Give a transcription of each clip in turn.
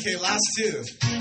Okay, last two.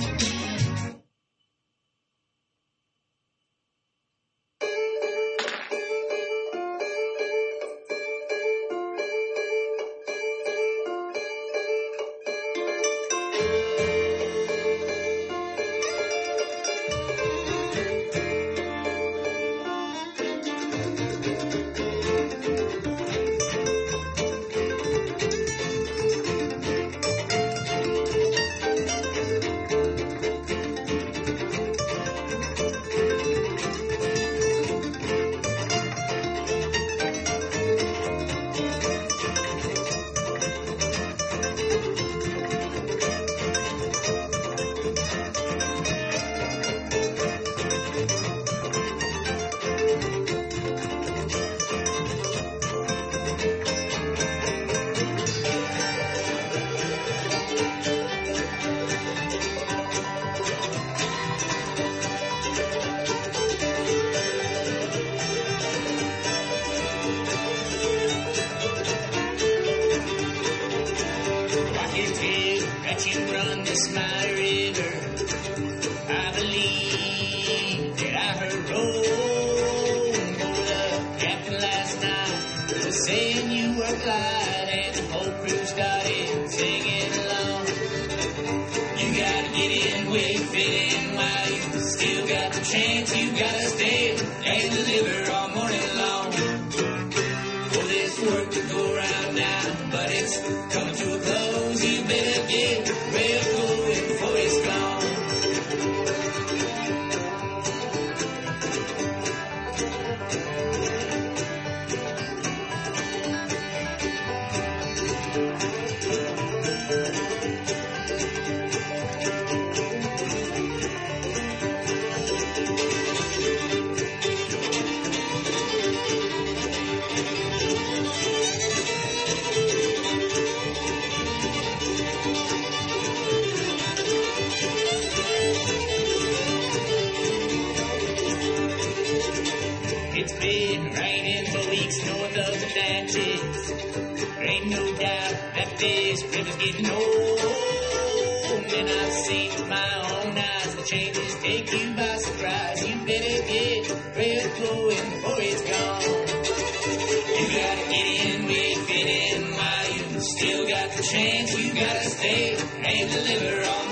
this river's getting old. And I've seen with my own eyes the changes take you by surprise. You better get real flowing before it's gone. You gotta get in where you fit in while you still got the chance. You gotta stay and deliver on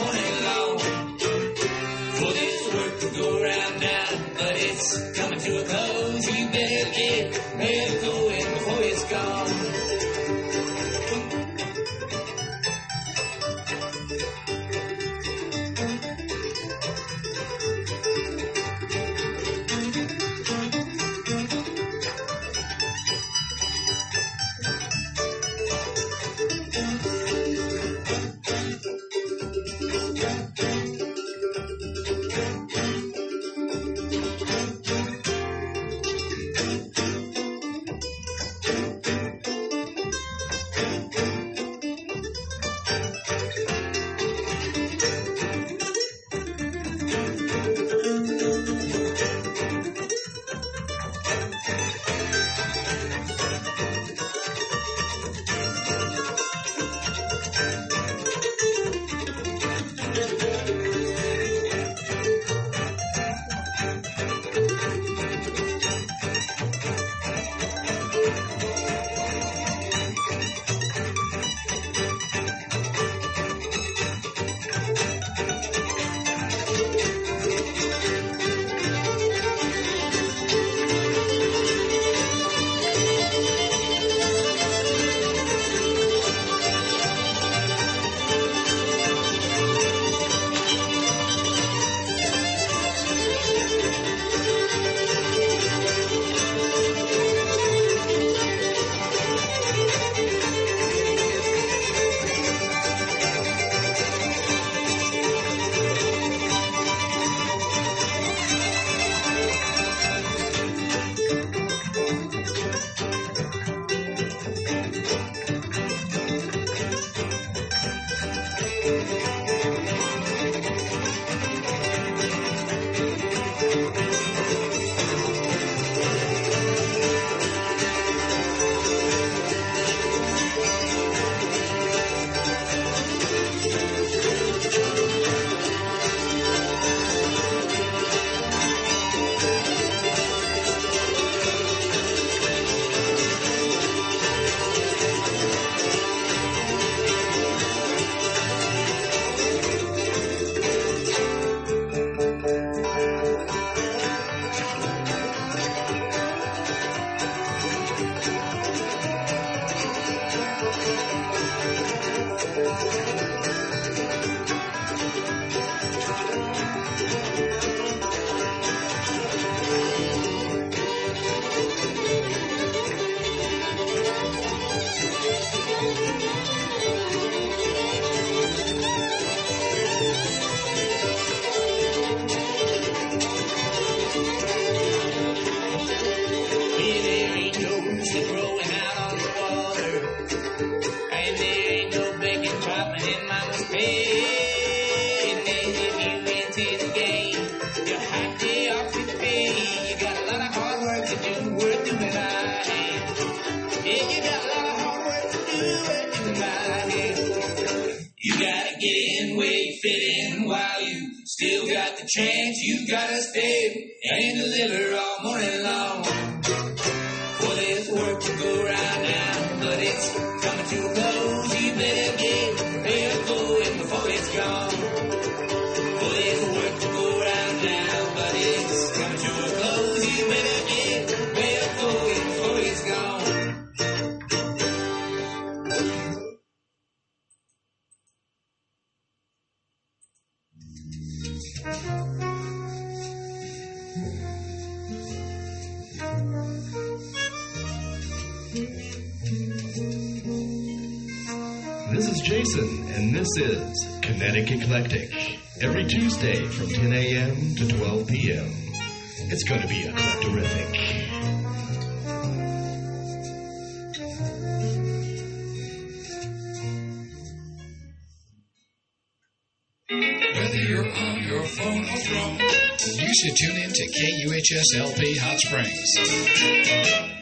you should tune in to KUHS LP Hot Springs.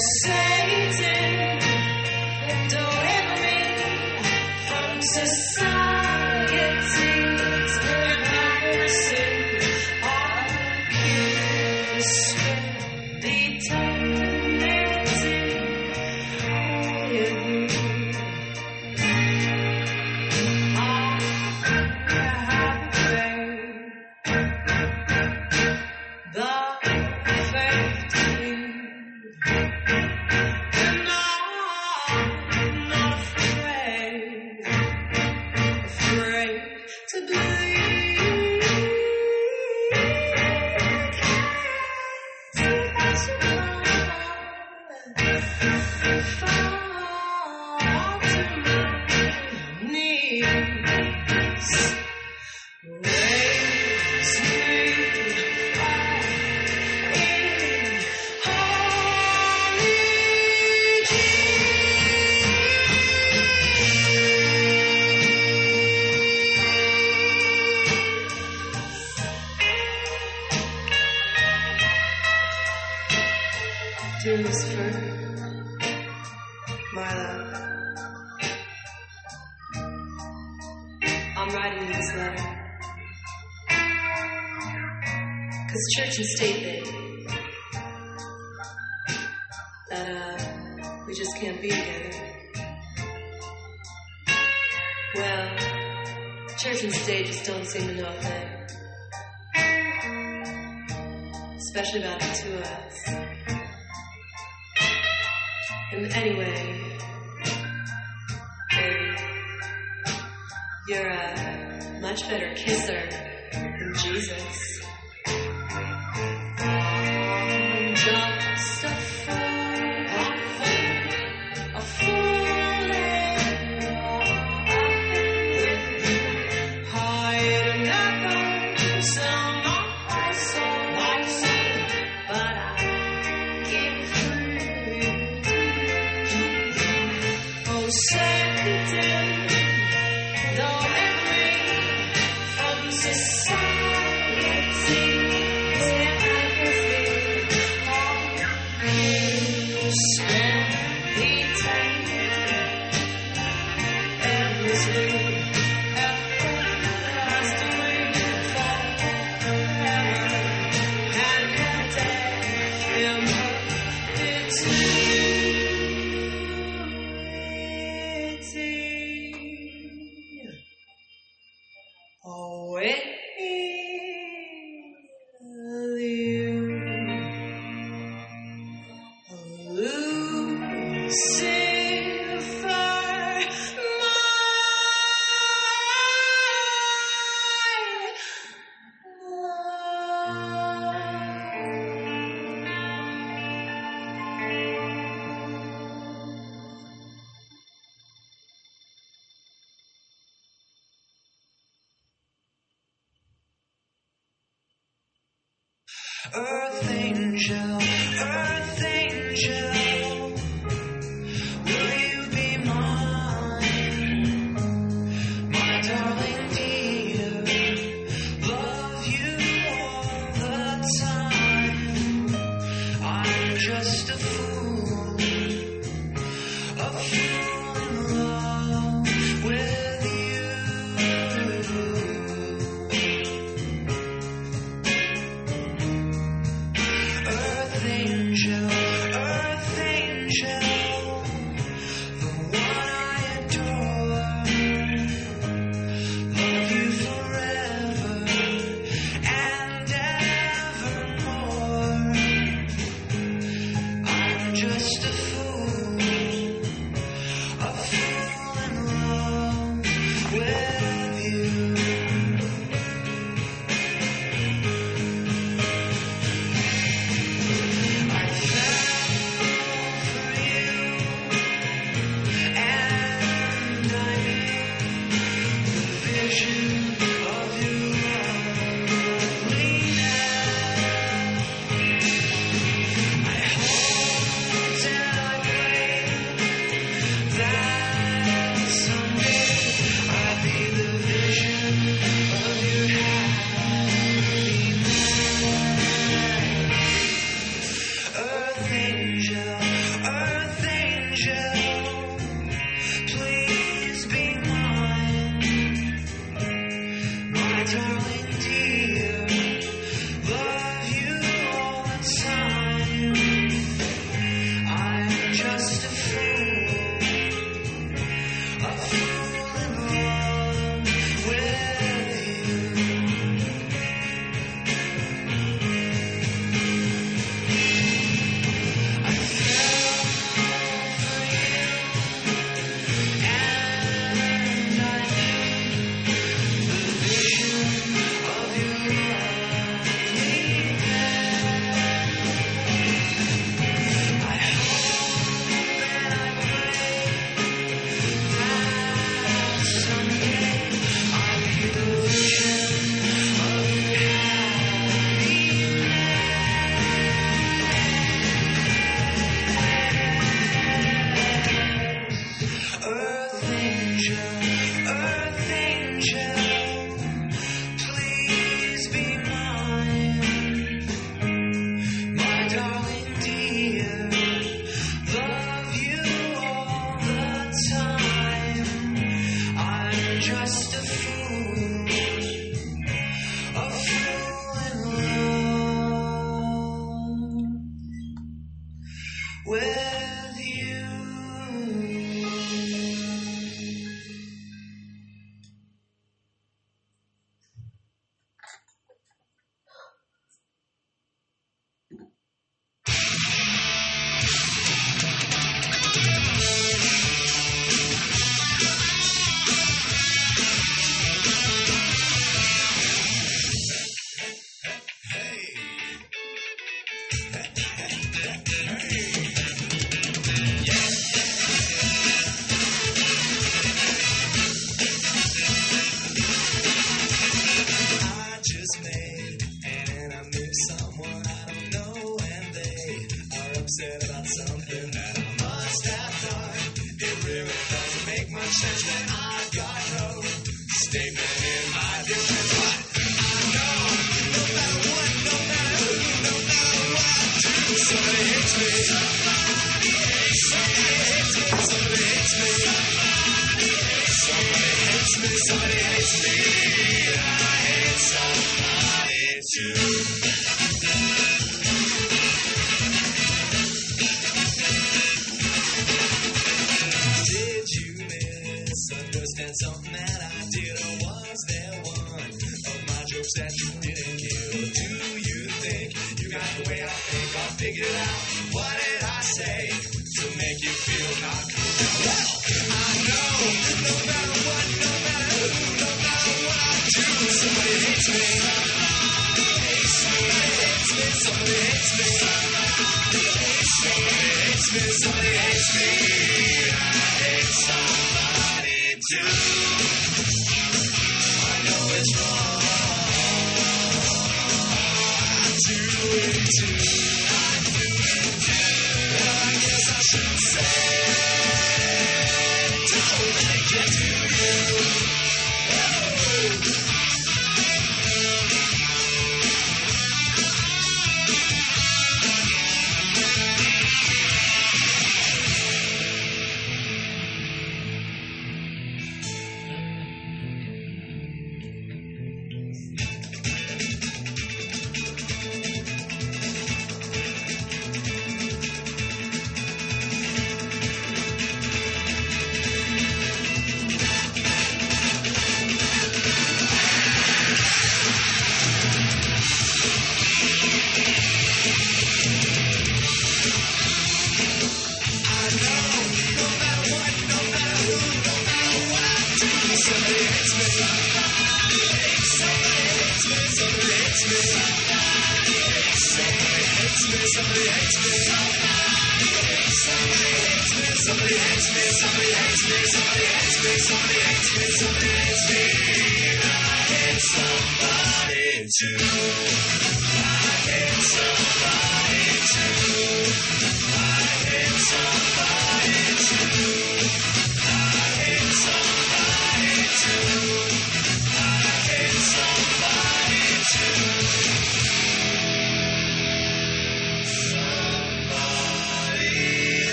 Satan, deliver me. From society's Earth Charlie.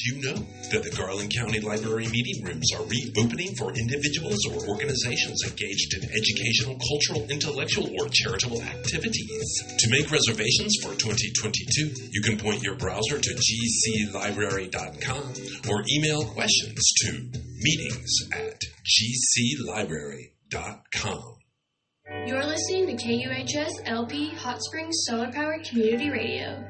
Did you know that the Garland County Library meeting rooms are reopening for individuals or organizations engaged in educational, cultural, intellectual, or charitable activities? To make reservations for 2022, you can point your browser to gclibrary.com or email questions to meetings at gclibrary.com. You're listening to KUHS LP Hot Springs Solar Powered Community Radio.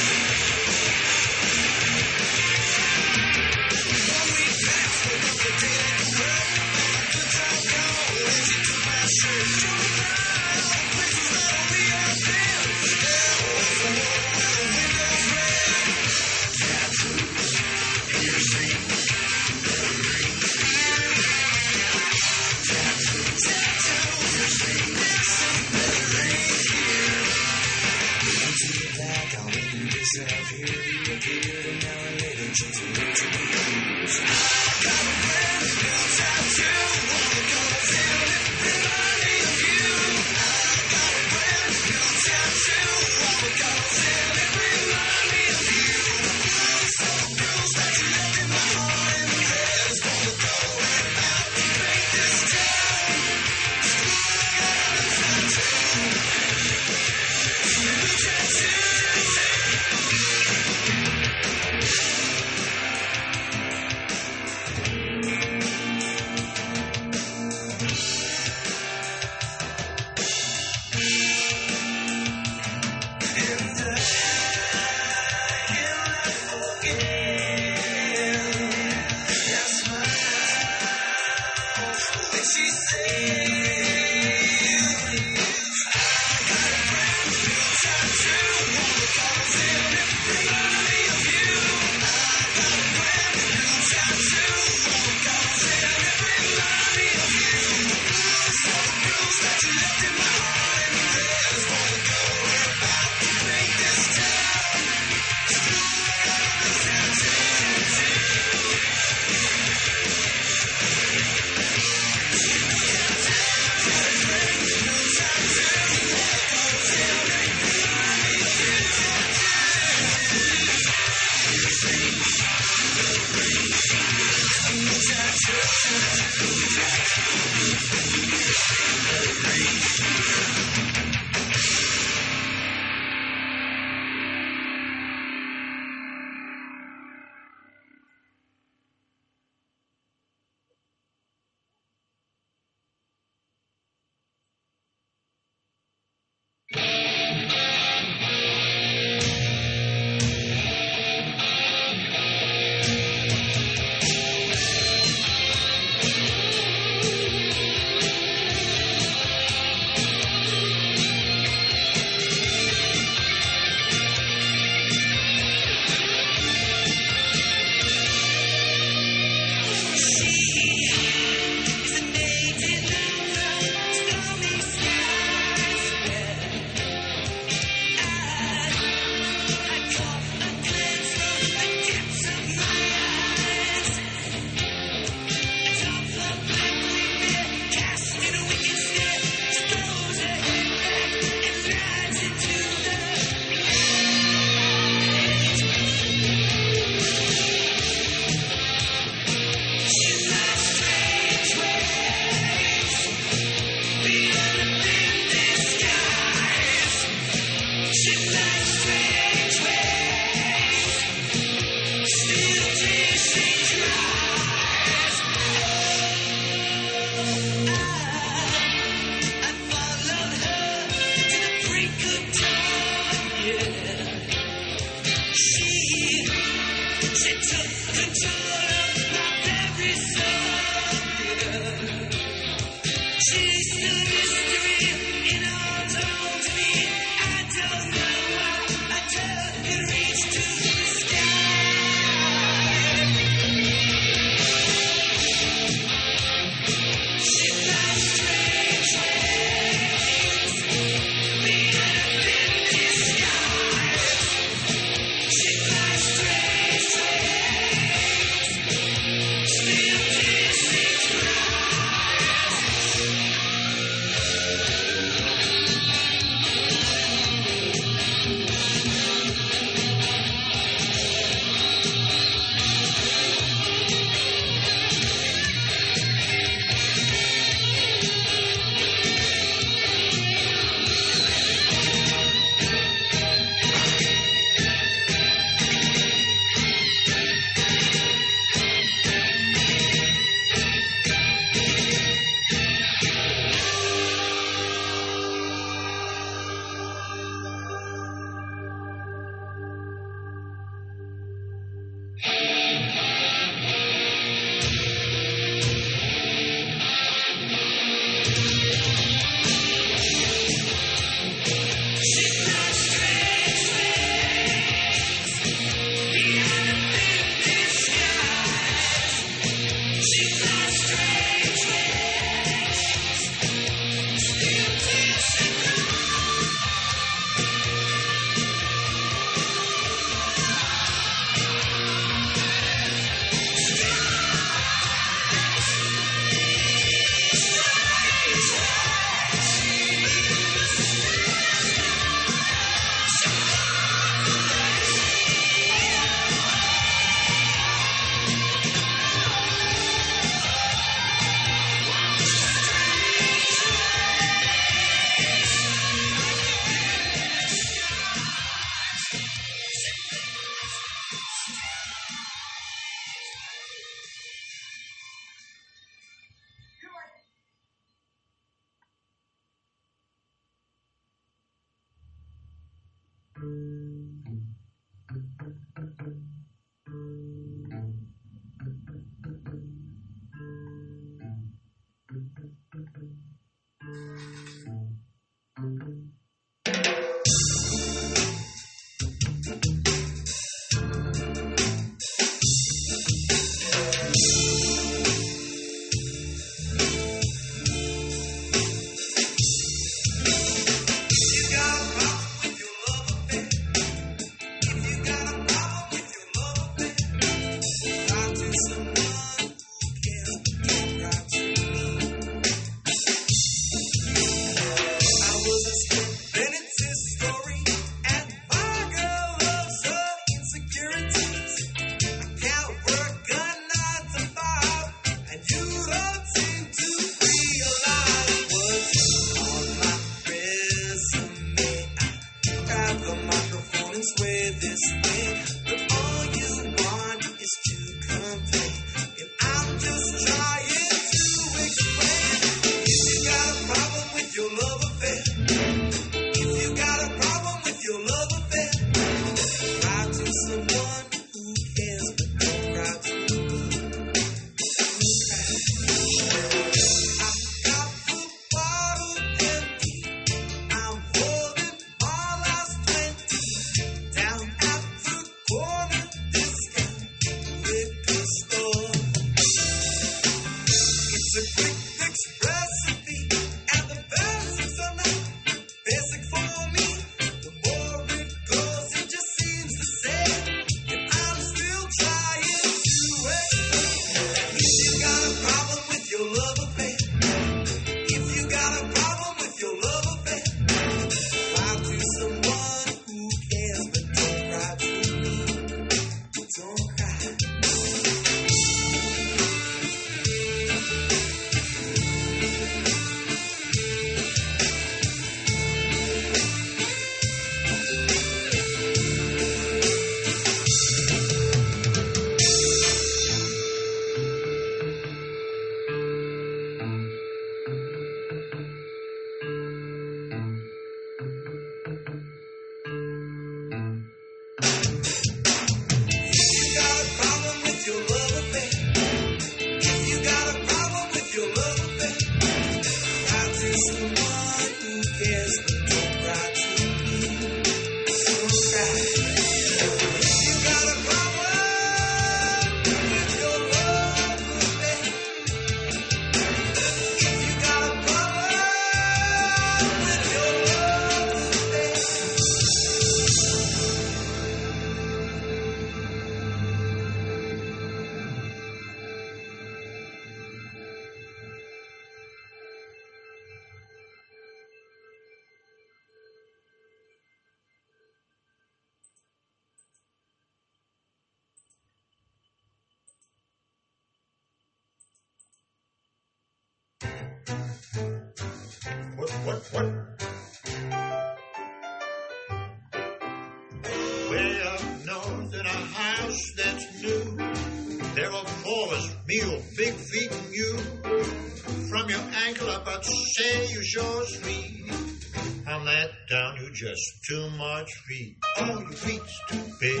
Just too much feet. Oh, your feet's too big.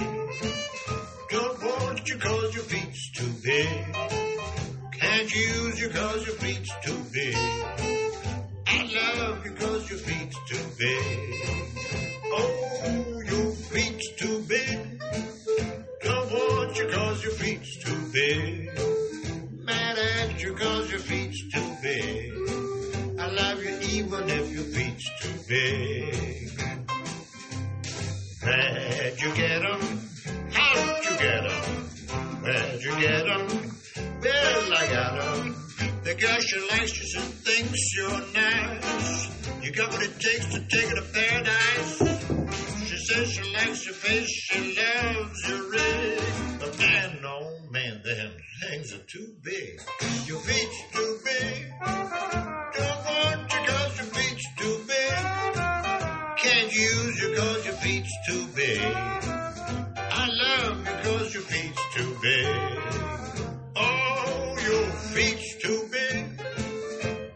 Don't want you cause your feet's too big. Can't use you cause your feet's too big. I love you cause your feet's too big. Oh, your feet's too big. Don't want you cause your feet's too big. Mad at you cause your feet's too big. I love you even if your feet's too big. Where'd you get 'em? How'd you get 'em? Where'd you get 'em? Well, I got 'em. The girl she likes you and thinks you're nice. You got what it takes to take her to paradise. She says she likes your face, she loves your rig. But man, oh man, them things are too big. Your feet's too big. Don't want you cause your feet's too big. Can't use you cause your feet's too big. I love you cause your feet's too big. Oh, your feet's too big.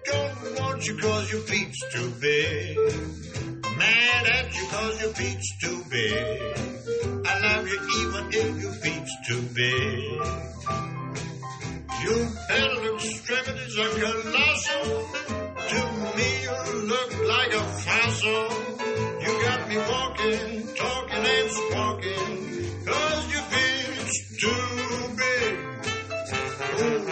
Don't want you cause your feet's too big. Mad at you cause your feet's too big. I love you even if your feet's too big. Your pedal extremities are colossal. To me, you look like a fossil. You got me walking, talking, and squawking. Cause your feet's too big. Where'd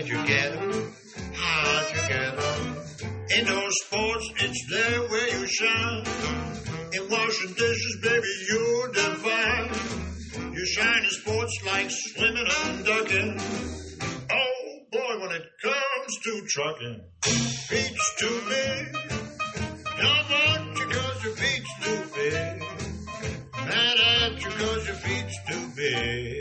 Where'd you get 'em? How'd you get 'em? Indoor sports, it's there where you shine. In washing dishes, baby, you're divine. You shine in sports like swimming and ducking. Oh boy, when it comes to trucking, feet's too big. Don't want you cause your feet's too big. Mad at you cause your feet's too big.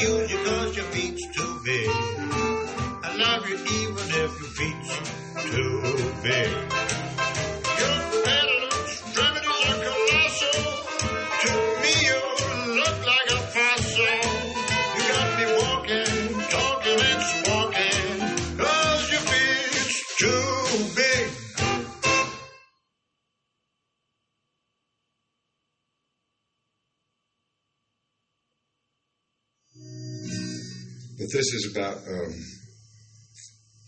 Use you cause your feet's too big. I love you even if your feet's too big. This is about um,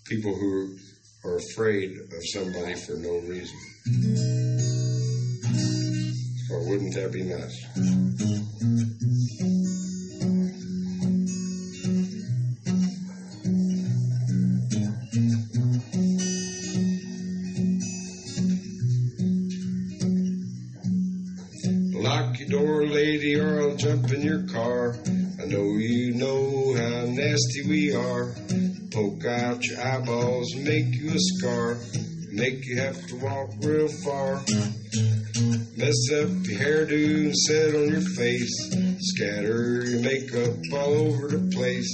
people who are afraid of somebody for no reason. Or wouldn't that be nice? Lock your door, lady, or I'll jump in your car. I know you know nasty we are. Poke out your eyeballs, make you a scar, make you have to walk real far. Mess up your hairdo and set on your face. Scatter your makeup all over the place.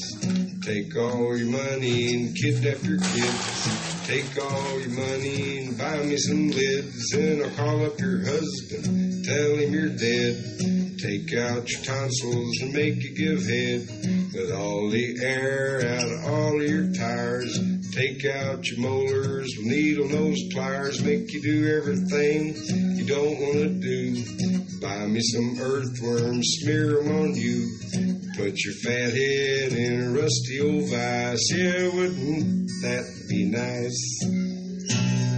Take all your money and kidnap your kids. Take all your money and buy me some lids. And I'll call up your husband, tell him you're dead. Take out your tonsils and make you give head. With all the air out of all your tires. Take out your molars needle nose pliers. Make you do everything you don't want to do. Buy me some earthworms, smear 'em on you. Put your fat head in a rusty old vice. Yeah, wouldn't that be nice?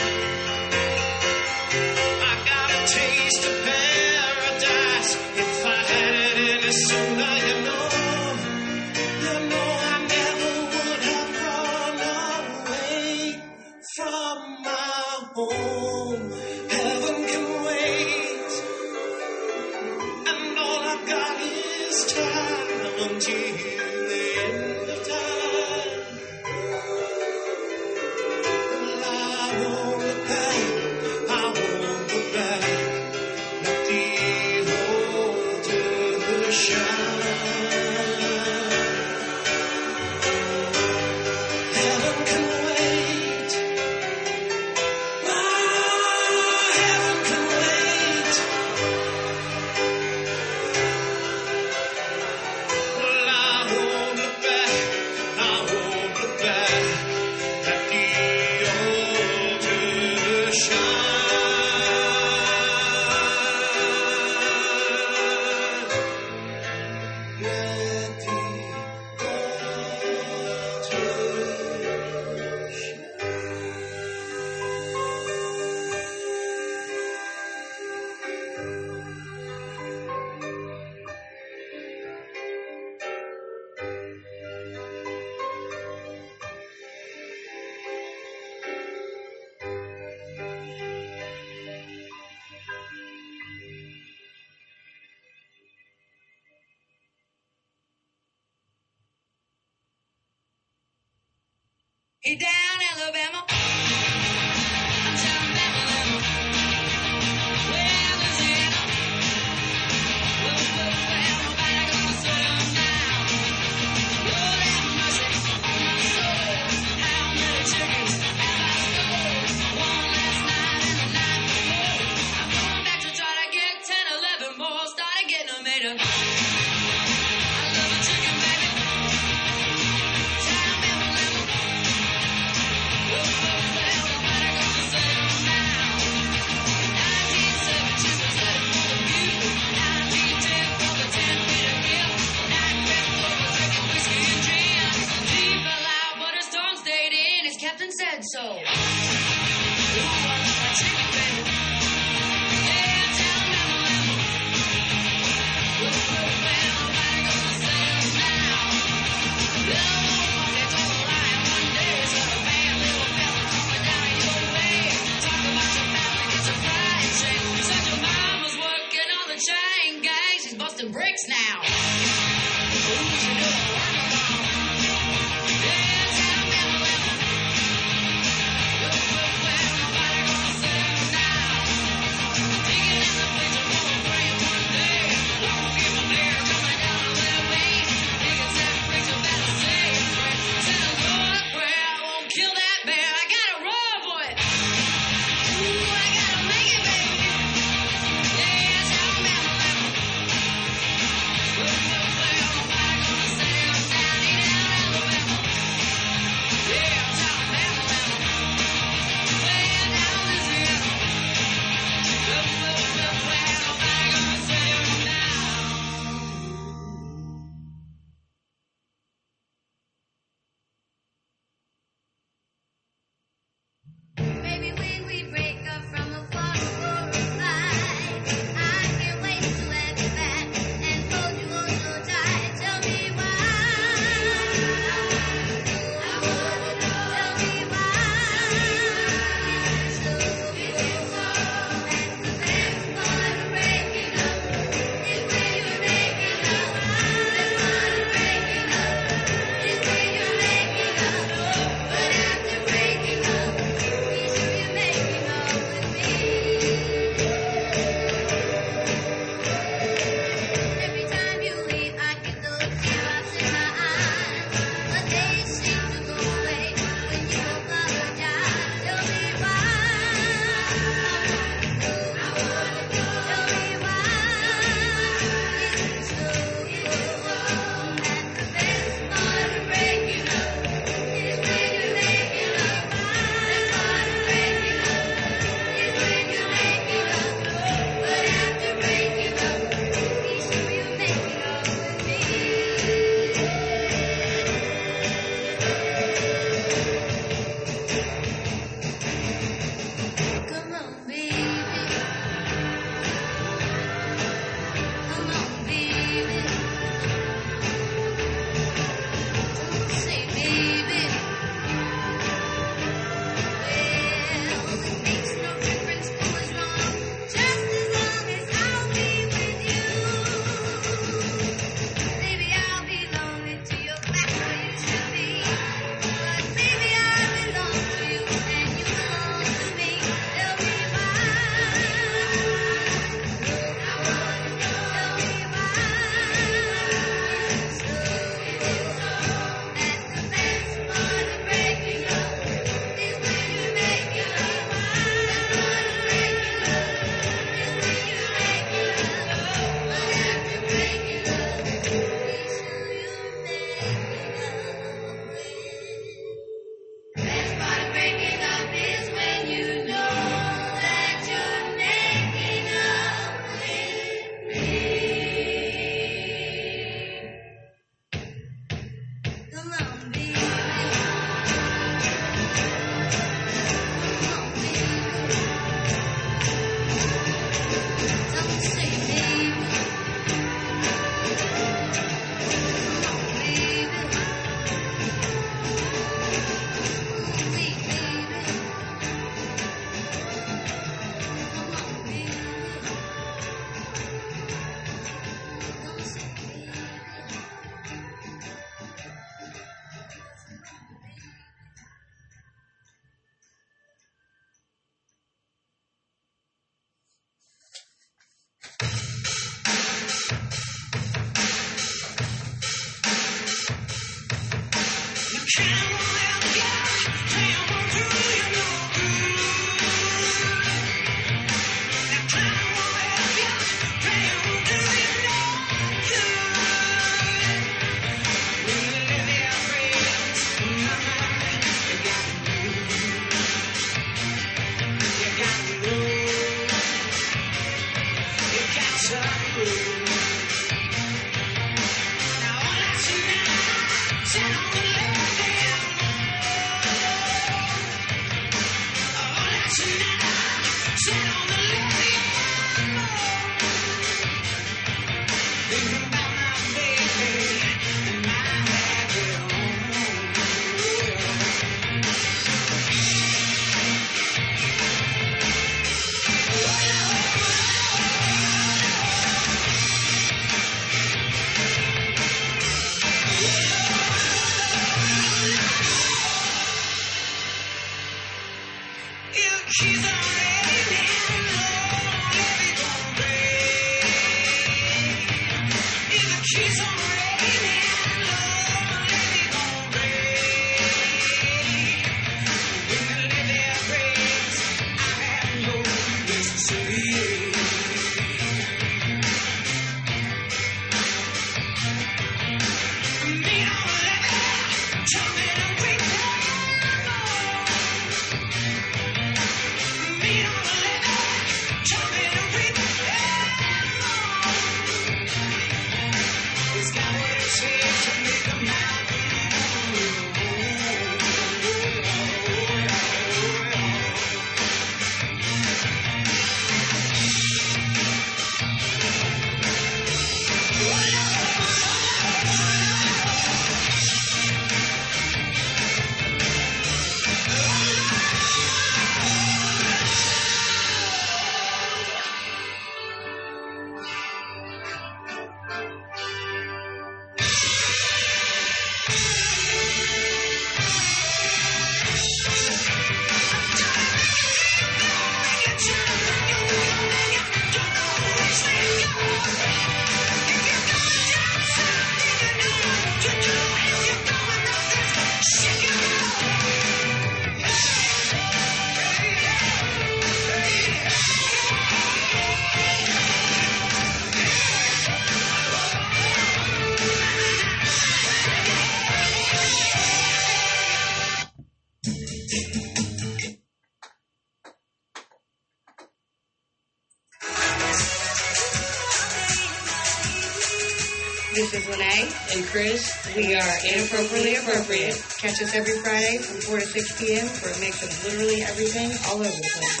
This is Lene and Chris. We are inappropriately appropriate. Catch us every Friday from 4 to 6 p.m. for a mix of literally everything all over the place.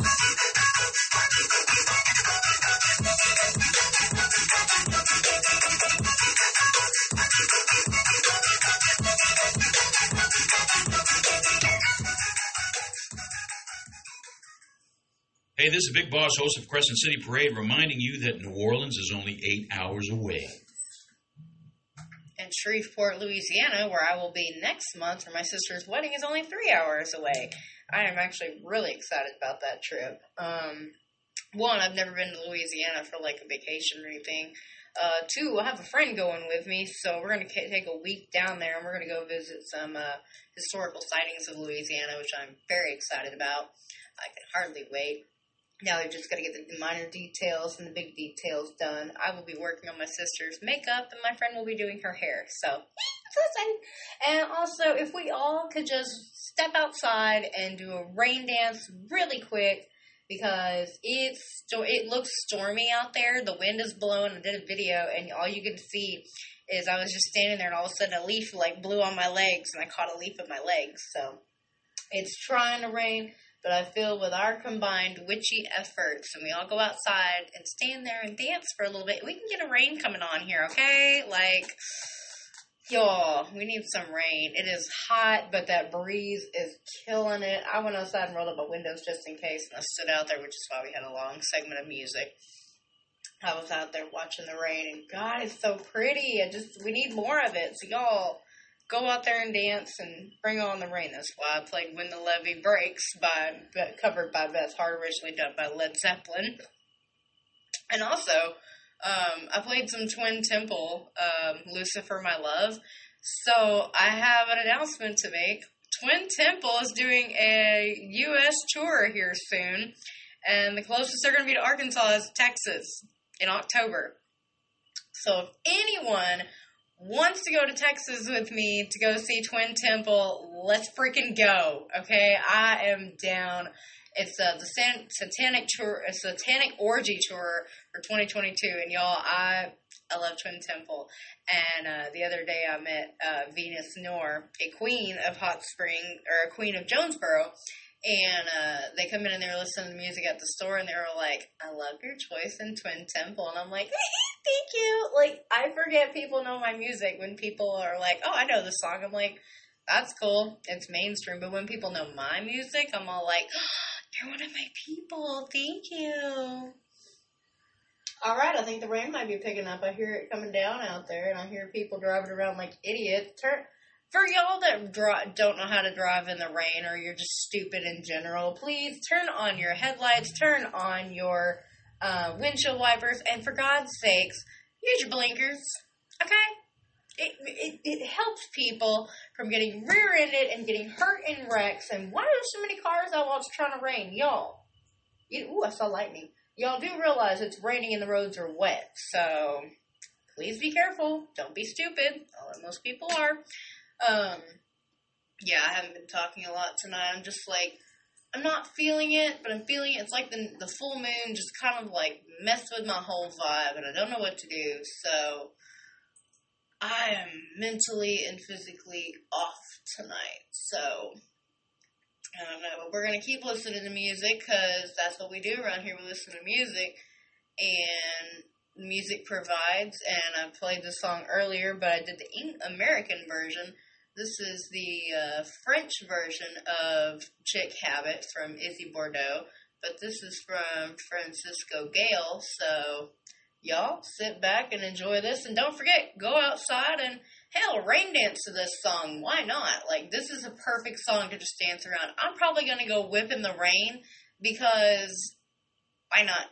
Hey, this is Big Boss, host of Crescent City Parade, reminding you that New Orleans is only eight hours away. Shreveport, Louisiana, where I will be next month for my sister's wedding, is only three hours away. I am actually really excited about that trip. Um, one, I've never been to Louisiana for like a vacation or anything. Uh, two, I have a friend going with me, so we're going to take a week down there and we're going to go visit some uh, historical sightings of Louisiana, which I'm very excited about. I can hardly wait. Now we've just got to get the minor details and the big details done. I will be working on my sister's makeup, and my friend will be doing her hair. So exciting. And also, if we all could just step outside and do a rain dance really quick, because it's it looks stormy out there. The wind is blowing. I did a video, and all you can see is I was just standing there, and all of a sudden a leaf like blew on my legs, and I caught a leaf in my legs. So it's trying to rain, but I feel with our combined witchy efforts, and we all go outside and stand there and dance for a little bit, we can get a rain coming on here, okay? Like, y'all, we need some rain. It is hot, but that breeze is killing it. I went outside and rolled up my windows just in case, and I stood out there, which is why we had a long segment of music. I was out there watching the rain, and God, it's so pretty. I just we need more of it. So y'all go out there and dance and bring on the rain. That's why I played "When the Levee Breaks" by covered by Beth Hart, originally done by Led Zeppelin. And also, um, I played some Twin Temple, um, "Lucifer, My Love." So I have an announcement to make. Twin Temple is doing a U.S. tour here soon, and the closest they're going to be to Arkansas is Texas in October. So if anyone wants to go to Texas with me to go see Twin Temple, let's freaking go. Okay, I am down. It's uh, the San- Satanic tour, a Satanic Orgy tour for 2022, and y'all, I I love Twin Temple. And uh, the other day, I met uh, Venus Noor, a queen of Hot Spring or a queen of Jonesboro, and uh, they come in and they were listening to music at the store, and they were like, "I love your choice in Twin Temple," and I'm like, "Thank you." Like I forget people know my music when people are like, "Oh, I know this song." I'm like, "That's cool. It's mainstream." But when people know my music, I'm all like, "You're one of my people. Thank you." All right, I think the rain might be picking up. I hear it coming down out there, and I hear people driving around like idiots. Turn for y'all that don't know how to drive in the rain, or you're just stupid in general. Please turn on your headlights, turn on your uh, windshield wipers, and for God's sakes, use your blinkers. Okay. It, it, it helps people from getting rear-ended and getting hurt in wrecks. And why are there so many cars out while it's trying to rain? Y'all, you, ooh, I saw lightning. Y'all do realize it's raining and the roads are wet, so please be careful. Don't be stupid. Most people are. Um, yeah, I haven't been talking a lot tonight. I'm just like, I'm not feeling it, but I'm feeling it. It's like the the full moon just kind of like messed with my whole vibe, and I don't know what to do. So I am mentally and physically off tonight. So I don't know, but we're gonna keep listening to music because that's what we do around here. We listen to music, and music provides. And I played the song earlier, but I did the American version. This is the uh, French version of Chick Habit from Izzy Bordeaux, but this is from France Gall. So y'all sit back and enjoy this, and don't forget, go outside and hell, rain dance to this song. Why not? Like, this is a perfect song to just dance around. I'm probably gonna go whip in the rain because why not?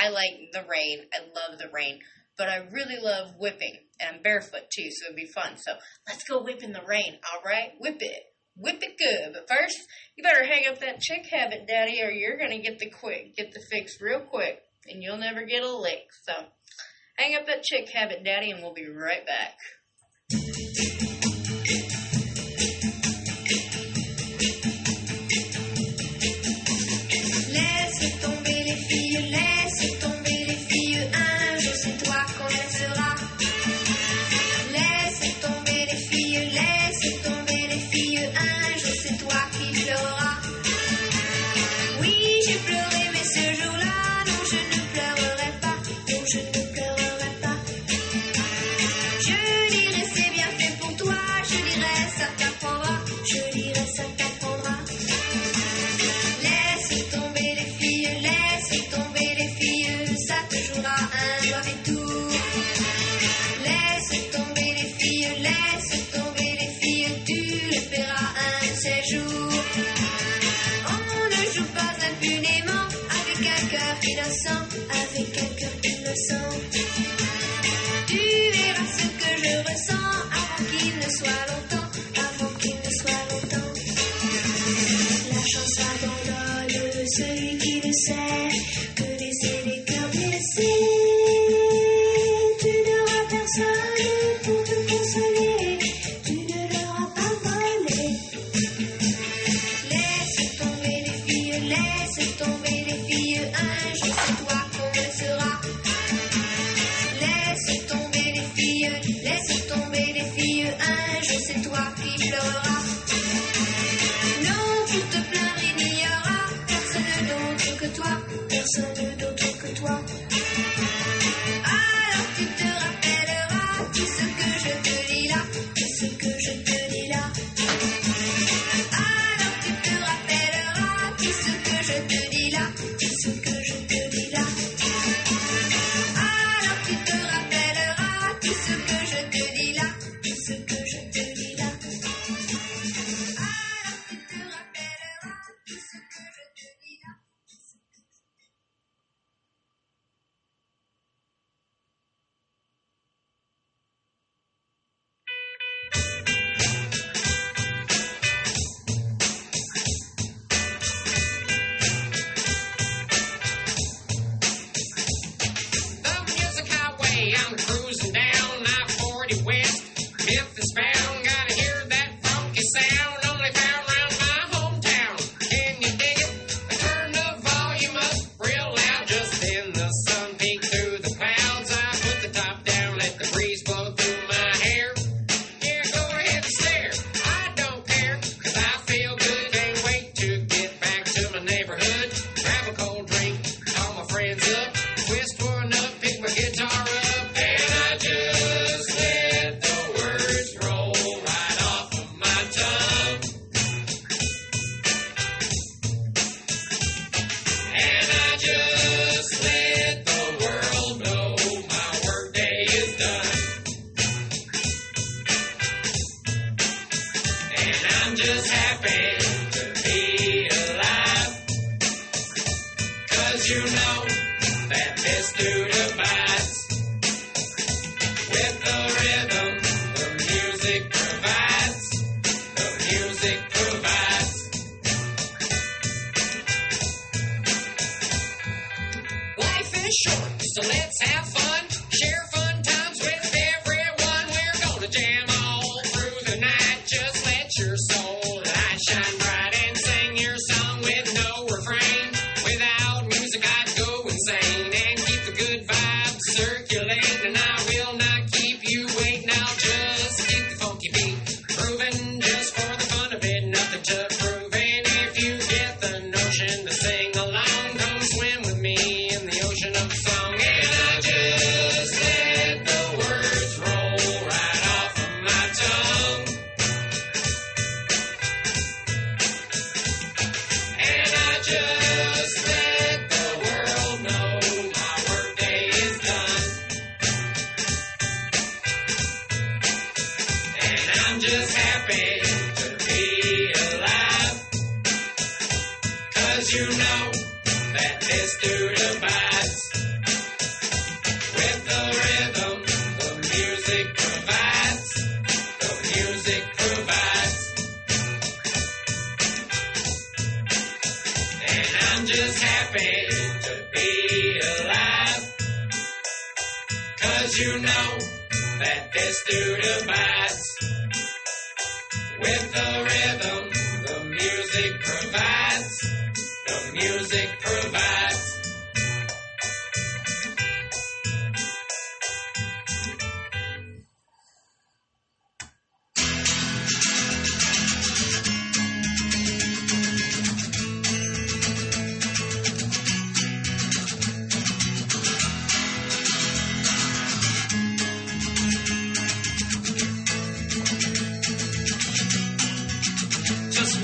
I like the rain. I love the rain, but I really love whipping, and I'm barefoot too, so it'd be fun. So let's go whip in the rain. All right, whip it. Whip it good, but first you better hang up that chick habit, Daddy, or you're gonna get the quick, get the fix real quick, and you'll never get a lick. So, hang up that chick habit, Daddy, and we'll be right back.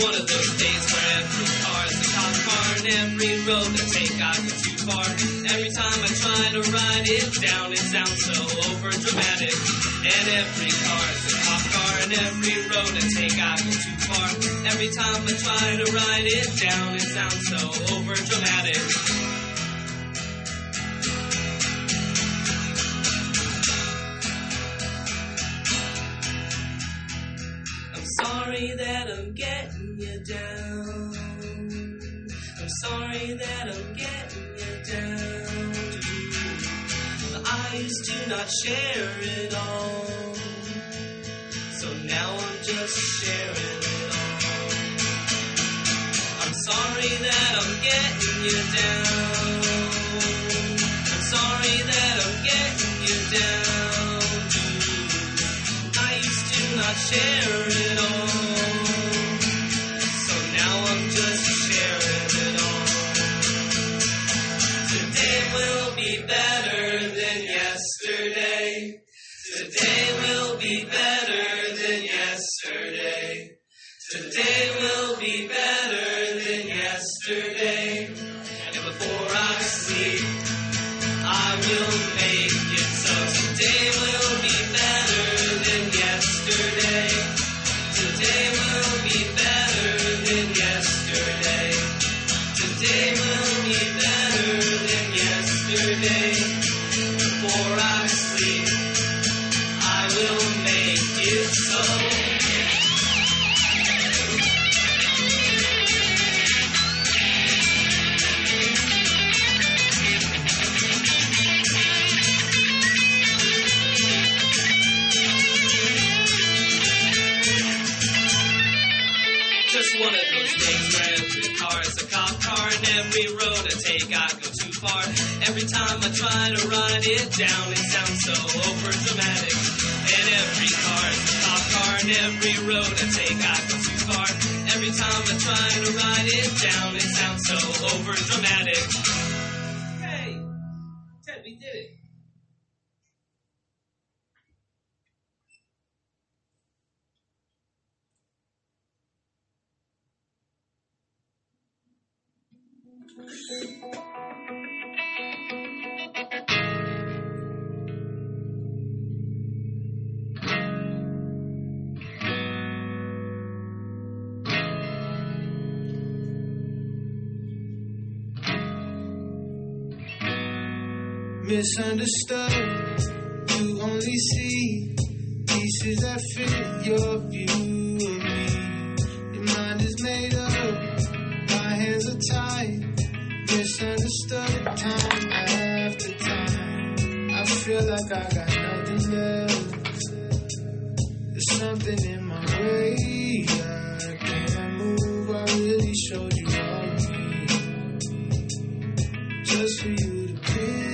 One of those days where every car's a cop car and every road I take I go too far. Every time I try to ride it down, it sounds so overdramatic. And every car's a cop car and every road I take I go too far. Every time I try to ride it down, it sounds so overdramatic. did not share it all. So now I'm just sharing it all. I'm sorry that I'm getting you down. I'm sorry that I'm getting you down. I used to not share it all. down, it sounds so overdramatic. And every car's a cop car, and every road I take, I go too far. Every time I try to write it down, it sounds so overdramatic. misunderstood. You only see pieces that fit your view of me. Your mind is made up, my hands are tied. Misunderstood time after time. I feel like I got nothing left. There's something in my way. I can't move. I really showed you all me. Just for you to be.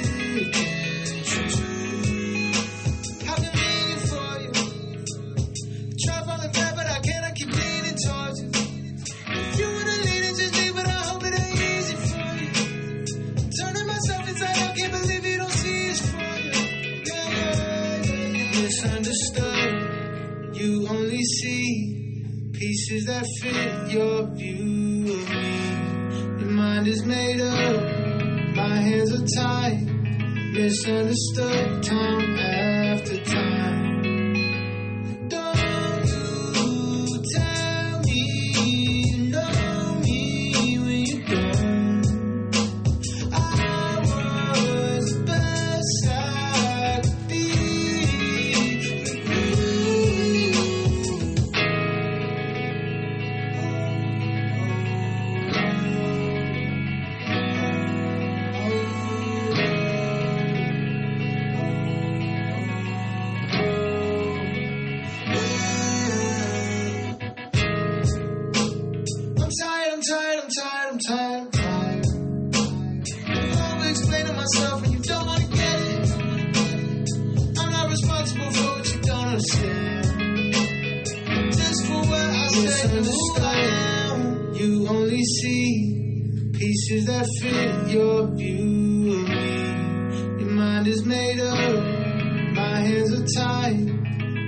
pieces that fit your view of me. Your mind is made up, my hands are tied, misunderstood time.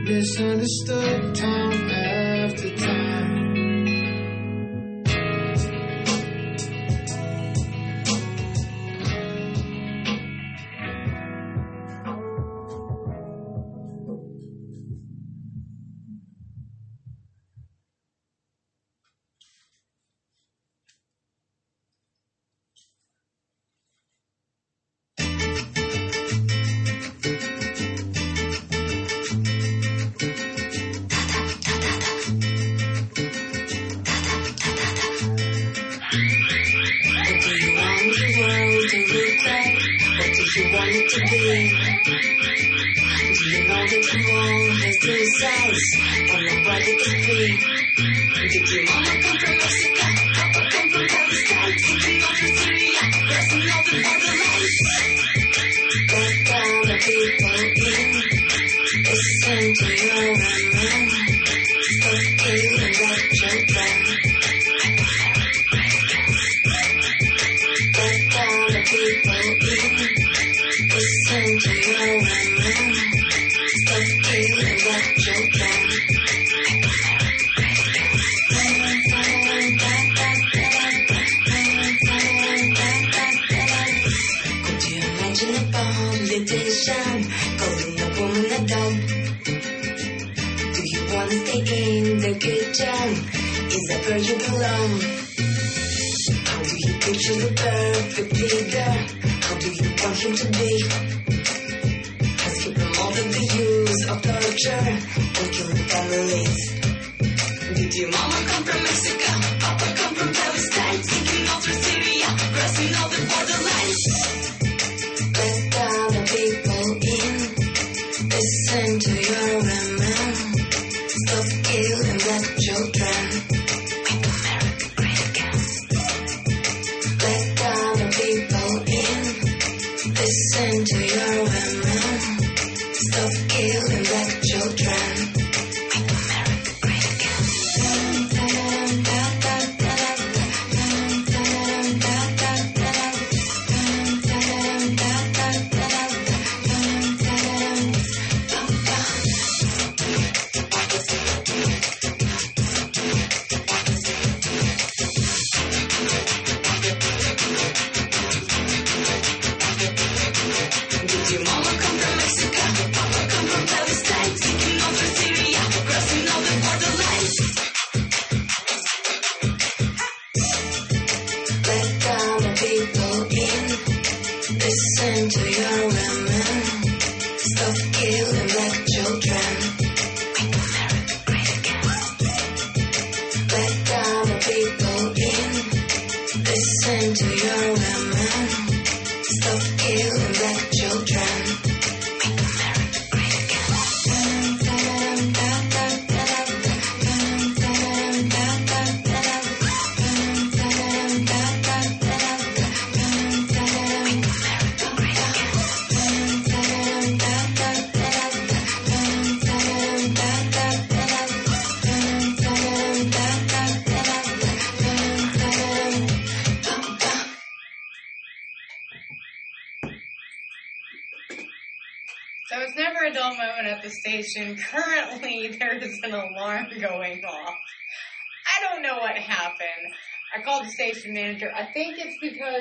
misunderstood time after time.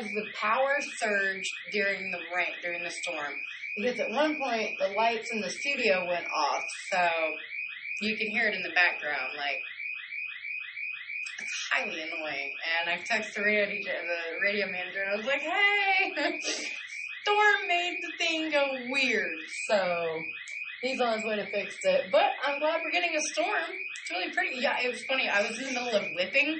Because the power surged during the rain, during the storm. Because at one point, the lights in the studio went off, so you can hear it in the background. Like, it's highly annoying. And I texted the radio DJ, the radio manager, and I was like, "Hey, storm made the thing go weird." So he's on his way to fix it. But I'm glad we're getting a storm. It's really pretty. Yeah, it was funny. I was in the middle of whipping.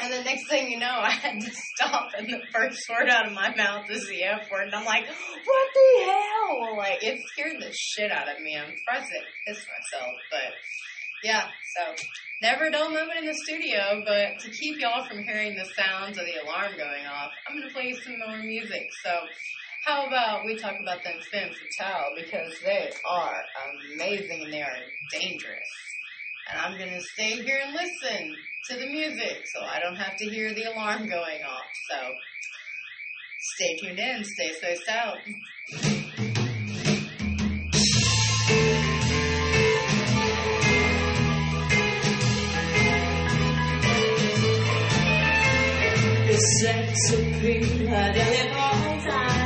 And the next thing you know, I had to stop, and the first word out of my mouth is the F word, and I'm like, "What the hell?" Like it scared the shit out of me. I'm surprised I pissed myself, but yeah. So never a dull moment in the studio, but to keep y'all from hearing the sounds of the alarm going off, I'm gonna play some more music. So how about we talk about them femme fatale because they are amazing and they are dangerous. And I'm gonna stay here and listen to the music so I don't have to hear the alarm going off. So stay tuned in, stay spaced out. The sex appeal at any point time.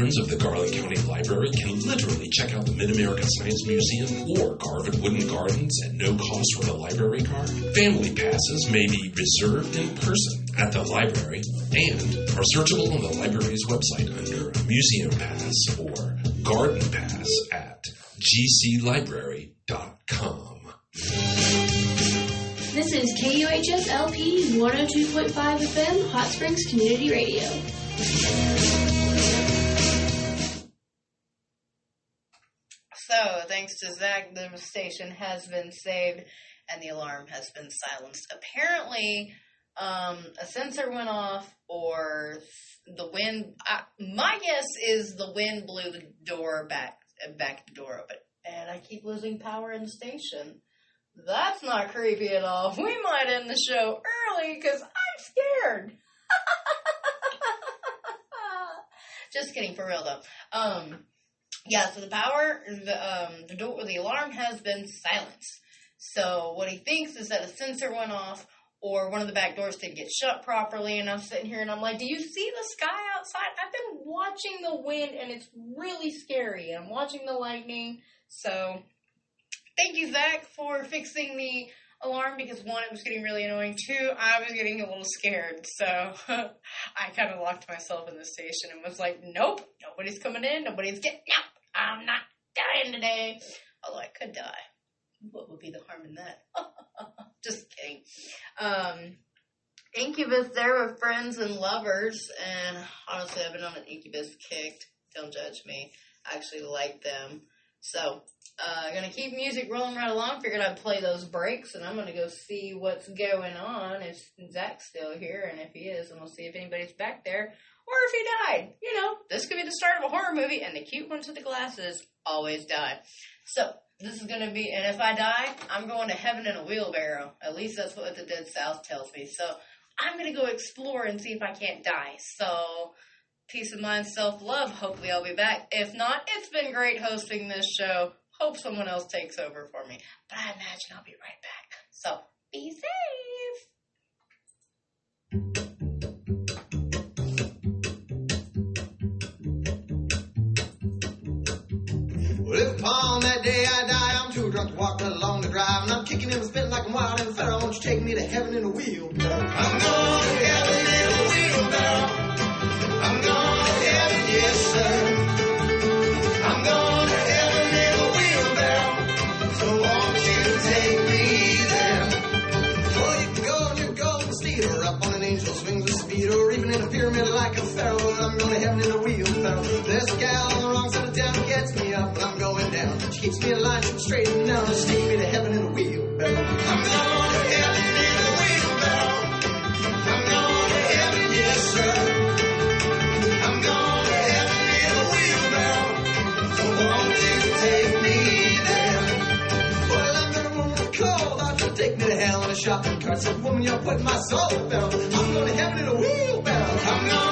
Patrons of the Garland County Library can literally check out the Mid American Science Museum or Garvan Woodland Gardens at no cost with a library card? Family passes may be reserved in person at the library and are searchable on the library's website under Museum Pass or Garden Pass at gclibrary.com. This is KUHS LP 102.5 FM, Hot Springs Community Radio. So, thanks to Zach, the station has been saved and the alarm has been silenced. Apparently, um, a sensor went off, or the wind. I, my guess is the wind blew the door back, back the door open, and I keep losing power in the station. That's not creepy at all. We might end the show early because I'm scared. Just kidding, for real though. Um, yeah, so the power, the um, the door, the alarm has been silenced. So what he thinks is that a sensor went off, or one of the back doors didn't get shut properly. And I'm sitting here and I'm like, "Do you see the sky outside? I've been watching the wind, and it's really scary. I'm watching the lightning. So thank you, Zach, for fixing the alarm because one, it was getting really annoying. Two, I was getting a little scared. So I kind of locked myself in the station and was like, nope, nobody's coming in, nobody's getting out. I'm not dying today. Although I could die. What would be the harm in that? Just kidding. Um, Incubus there with friends and lovers, and honestly, I've been on an Incubus kick. Don't judge me. I actually like them. So, uh, gonna keep music rolling right along. Figured I'd play those breaks, and I'm gonna go see what's going on. If Zach's still here, and if he is, and we'll see if anybody's back there, or if he died. You know, this could be the start of a horror movie, and the cute ones with the glasses always die. So, this is gonna be, and if I die, I'm going to heaven in a wheelbarrow. At least that's what the Dead South tells me. So, I'm gonna go explore and see if I can't die. So, peace of mind, self love. Hopefully, I'll be back. If not, it's been great hosting this show. Hope someone else takes over for me. But I imagine I'll be right back. So, be safe. Well, if upon that day I die, I'm too drunk to walk along the drive, and I'm kicking and spitting like I'm wild and feral. Won't you take me to heaven in a wheelbarrow? I'm going to heaven in a wheelbarrow. I'm going to heaven in a wheelbarrow. There's a gal on the wrong side of town gets me up, and I'm going down. She keeps me she's straight and down. Just take me to heaven in a wheelbarrow. I'm going to heaven in a. I'm going to heaven, yes sir. I'm going to heaven in a wheelbarrow. So won't you take me there? Well, I'm gonna move the cold. Take me to hell in a shopping cart. Woman, you're putting my soul in. I'm going to heaven in a wheelbarrow. I'm going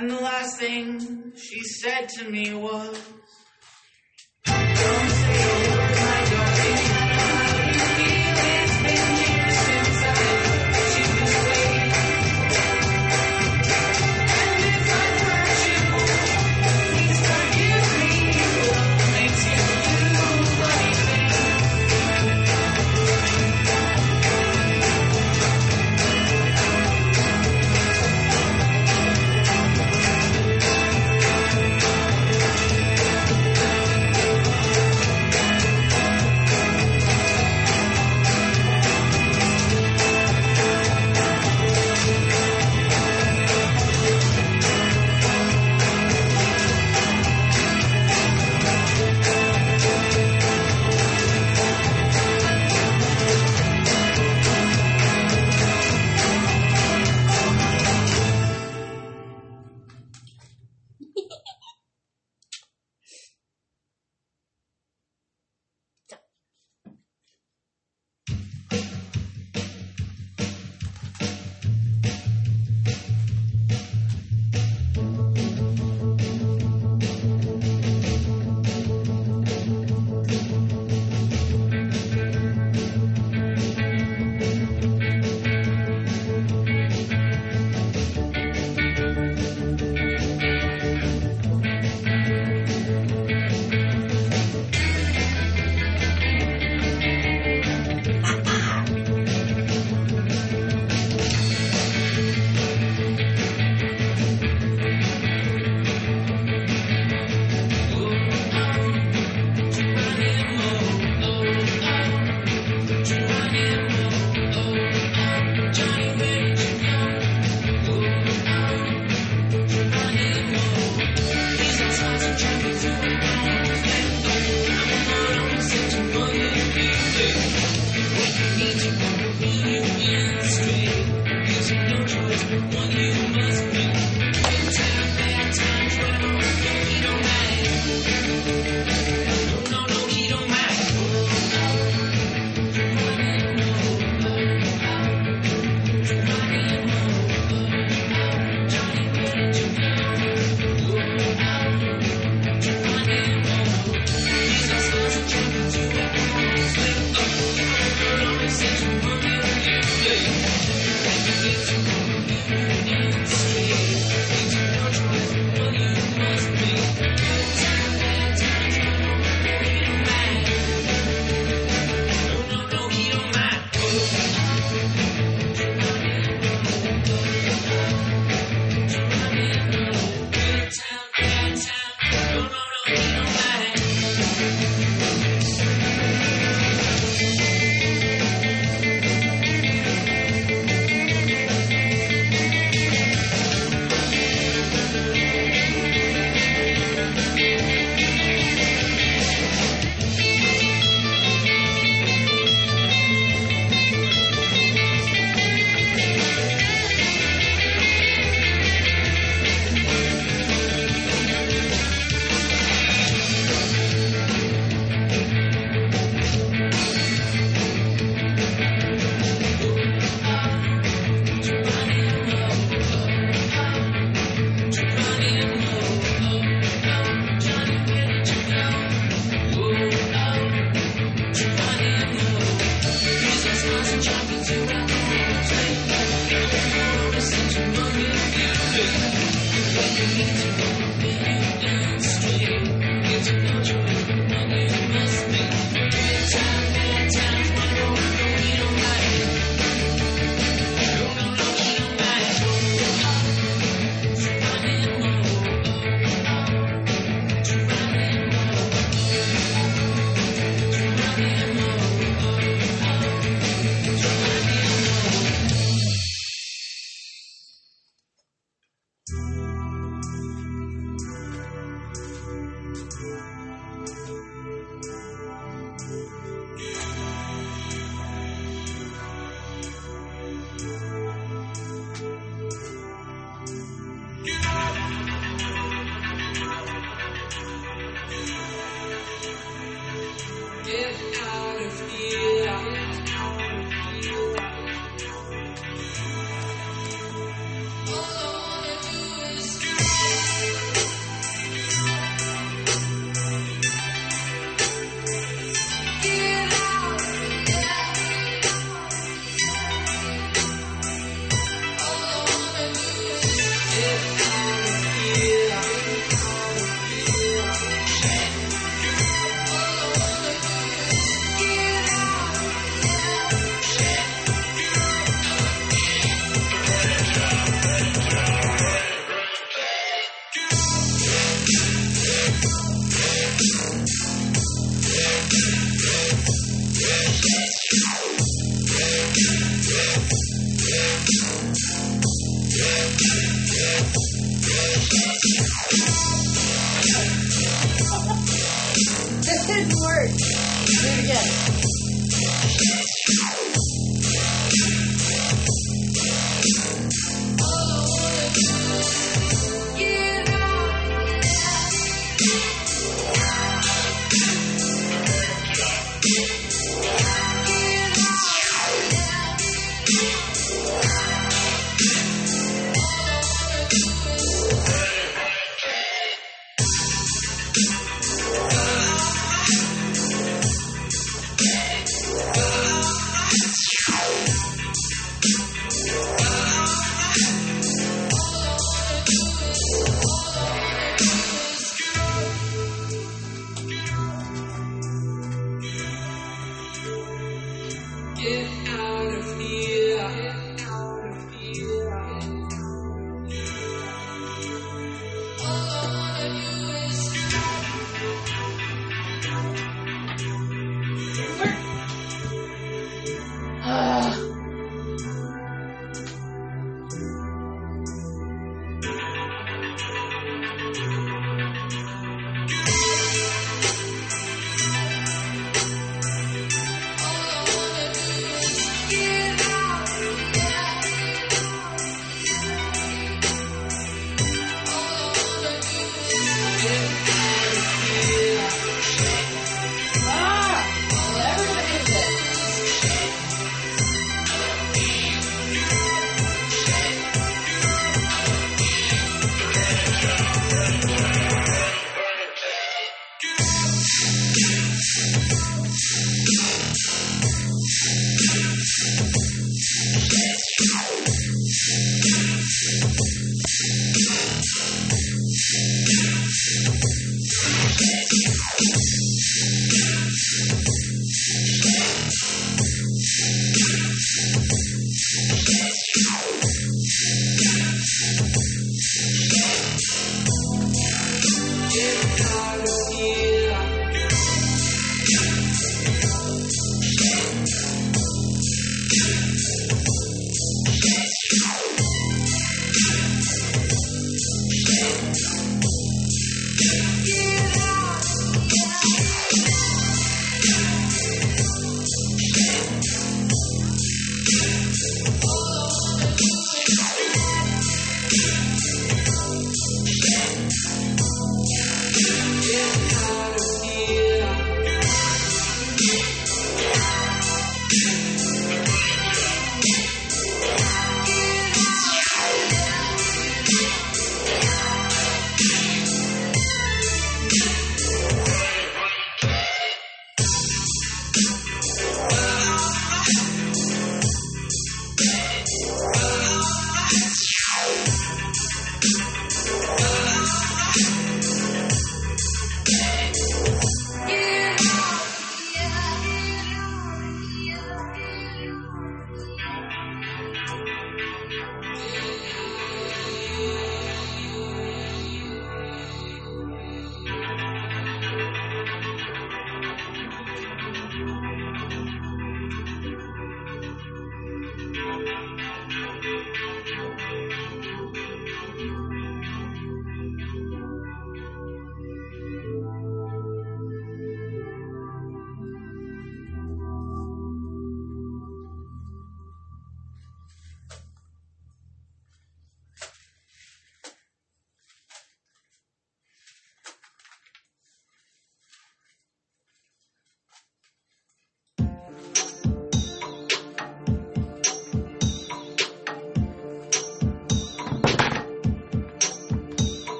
And the last thing she said to me was,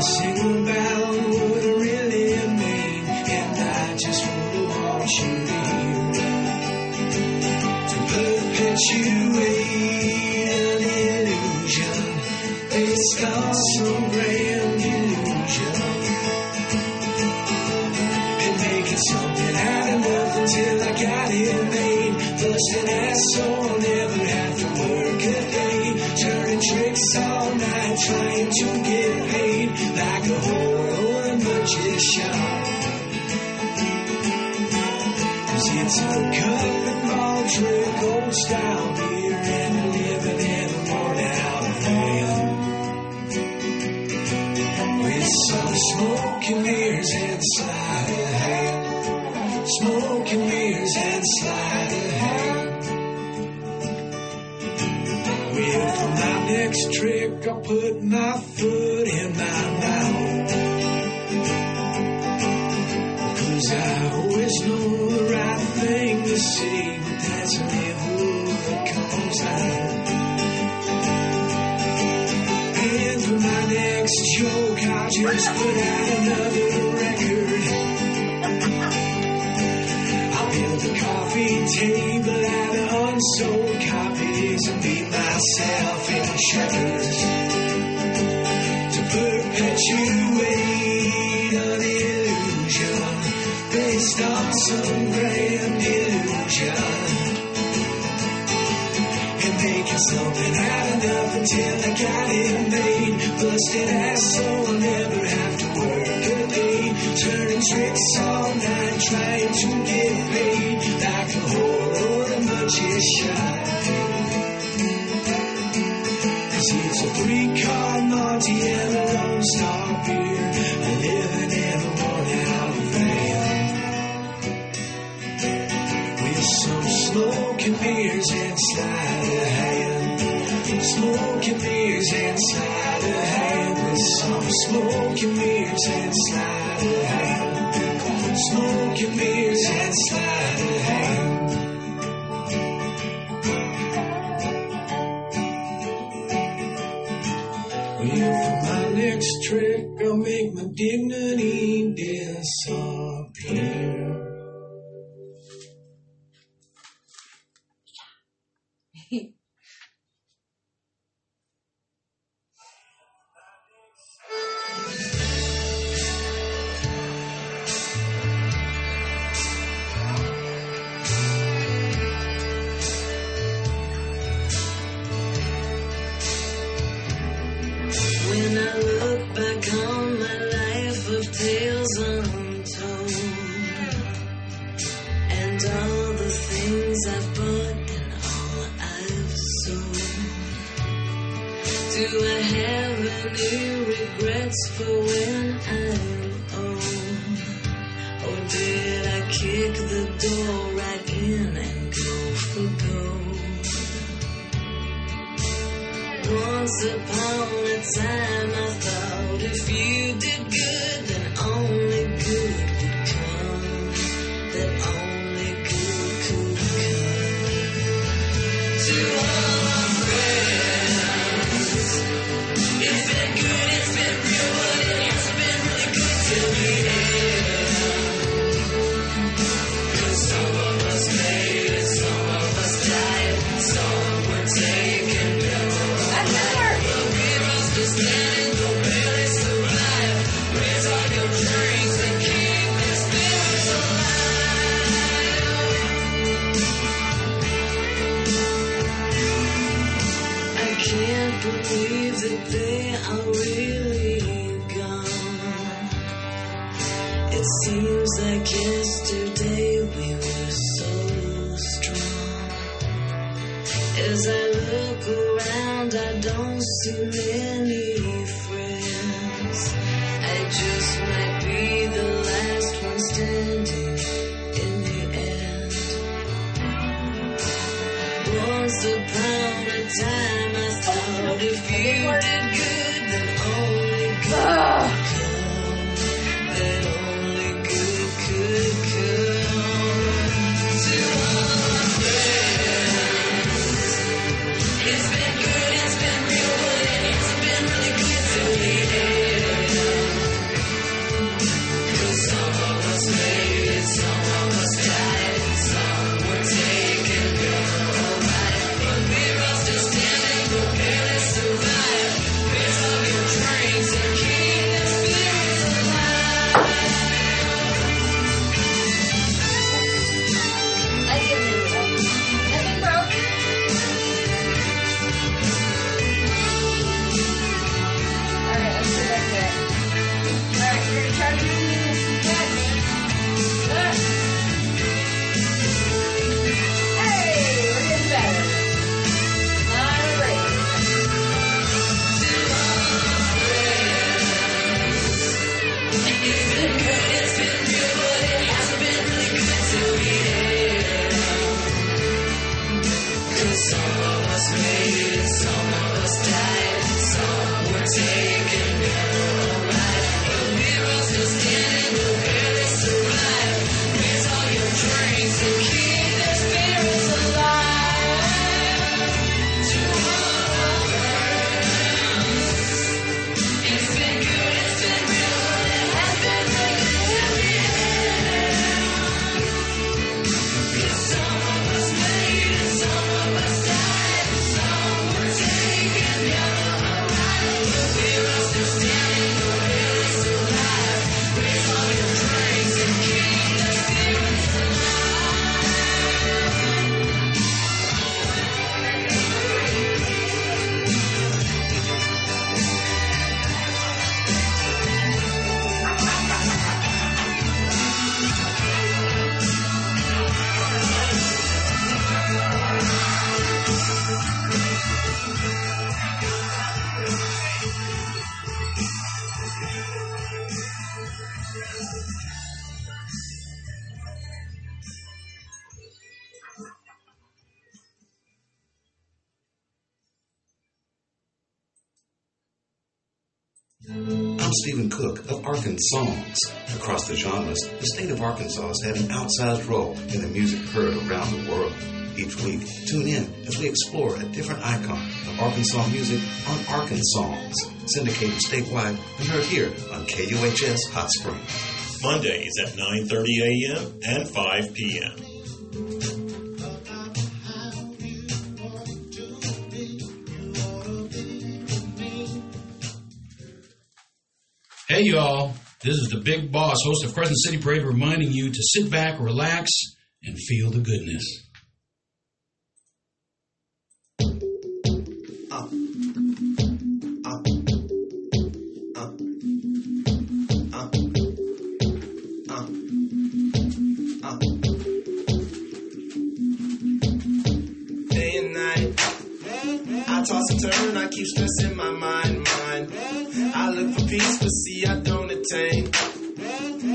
And Cook of Arkansongs. Across the genres, the state of Arkansas has had an outsized role in the music heard around the world. Each week, tune in as we explore a different icon of Arkansas music on Arkansongs, syndicated statewide and heard here on KUHS Hot Springs. Mondays at 9:30 a.m. and 5 p.m. Hey, y'all. This is the Big Boss, host of Crescent City Parade, reminding you to sit back, relax, and feel the goodness. day and night. I toss and turn, I keep stressing my mind, mind. I look peace, but see I don't attain.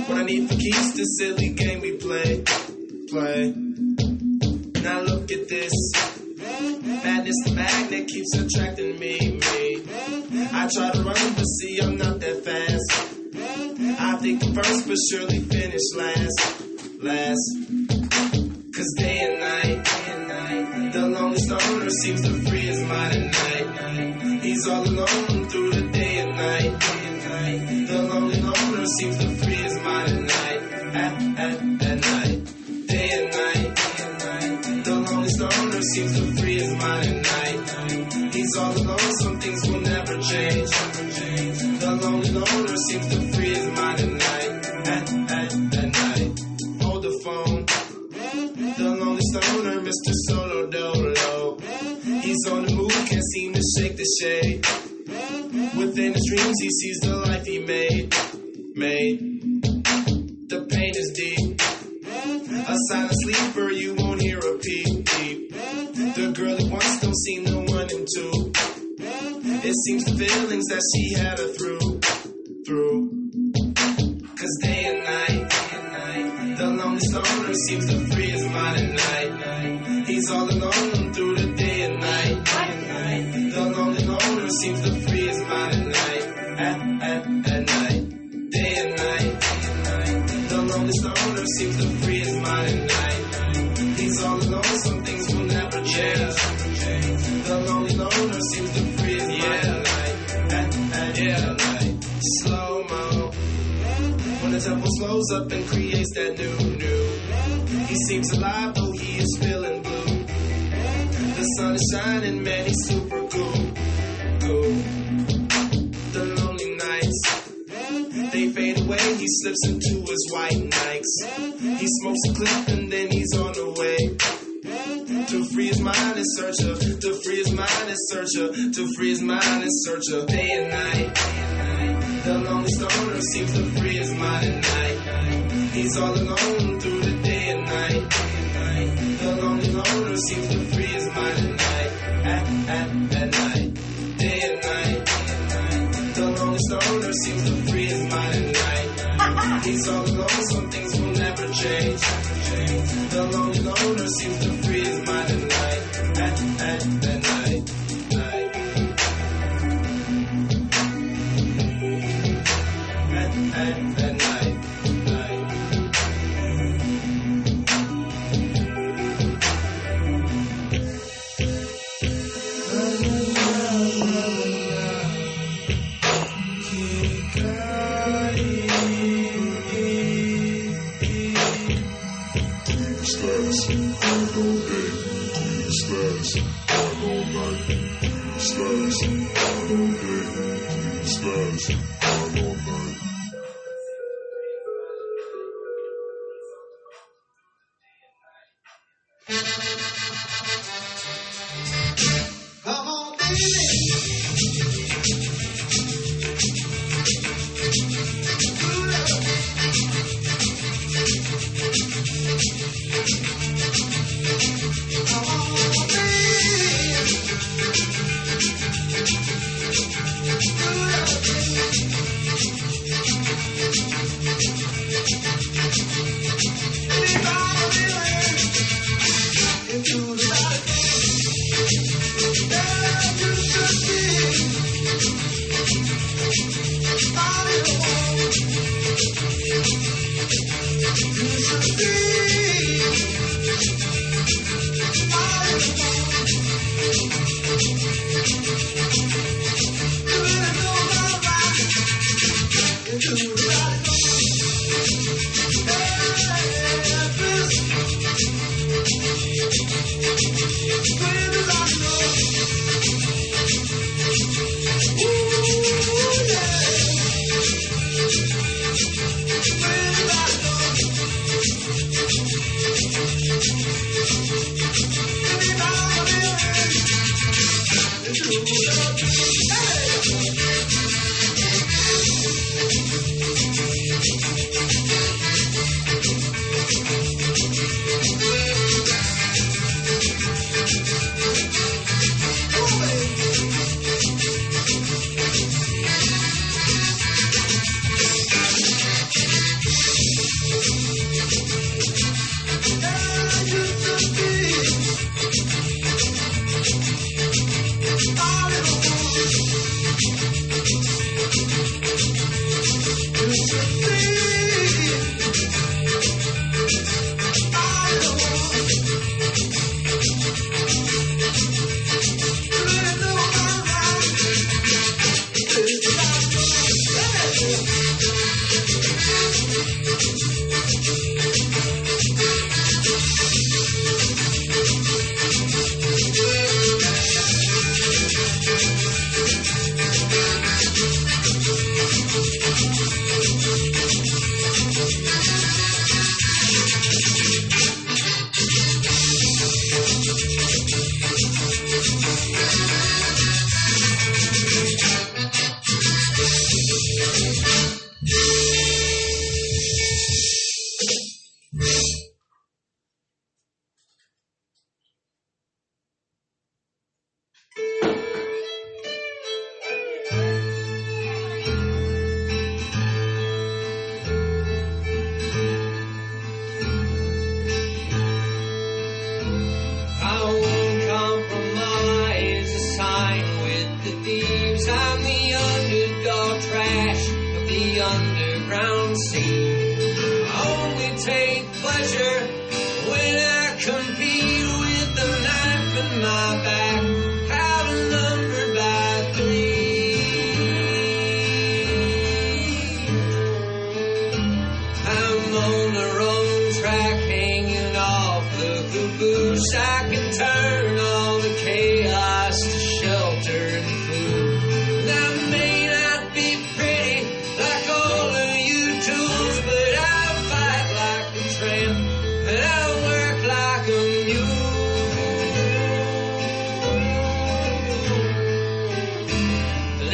What I need for keys, this silly game we play, play. Now look at this. Madness, the magnet keeps attracting me, me. I try to run, but see I'm not that fast. I think first, but surely finish last, last. Cause day and night, day and night, the lonely stoner seems to free his mind at night. He's all alone through the day and night, day and night. The lonely loner seems to free his mind at night, at, at, at night. Day and night, day and night, the lonely loner seems to free his mind at night. He's all alone, some things will never change. The lonely loner seems to free his mind at night, at, at, at night. Hold the phone. The lonely stoner, Mr. Solo Dolo. He's on the seem to shake the shade. Within his dreams, he sees the life he made. Made. The pain is deep. A silent sleeper, you won't hear a peep, peep. The girl he wants don't seem to one and two. It seems the feelings that she had her through, through. Cause day and night, the lonely stoner seems to free his mind at night. He's all alone through the seems to free his mind at night, at, at, at night. Day and night, day and night, the lonely stoner seems to free his mind night. He's all alone, some things will never change. The lonely loner seems to free his mind at night, at, at, at night. Slow mo. When the tempo slows up and creates that new, new. He seems alive, though he is feeling blue. The sun is shining, man, he's super cool. The lonely nights, they fade away. He slips into his white Nikes. He smokes a clip and then he's on the way. To free his mind in search of, to free his mind in search of, to free his mind in search of day and night. And. The lonely stoner seems to free his mind at night. He's all alone through the day and night. Day and night. The lonely loner seems to free his mind at night. At, at, change. The lonely loner seems to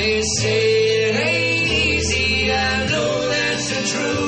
you say it ain't easy, I know that's the truth.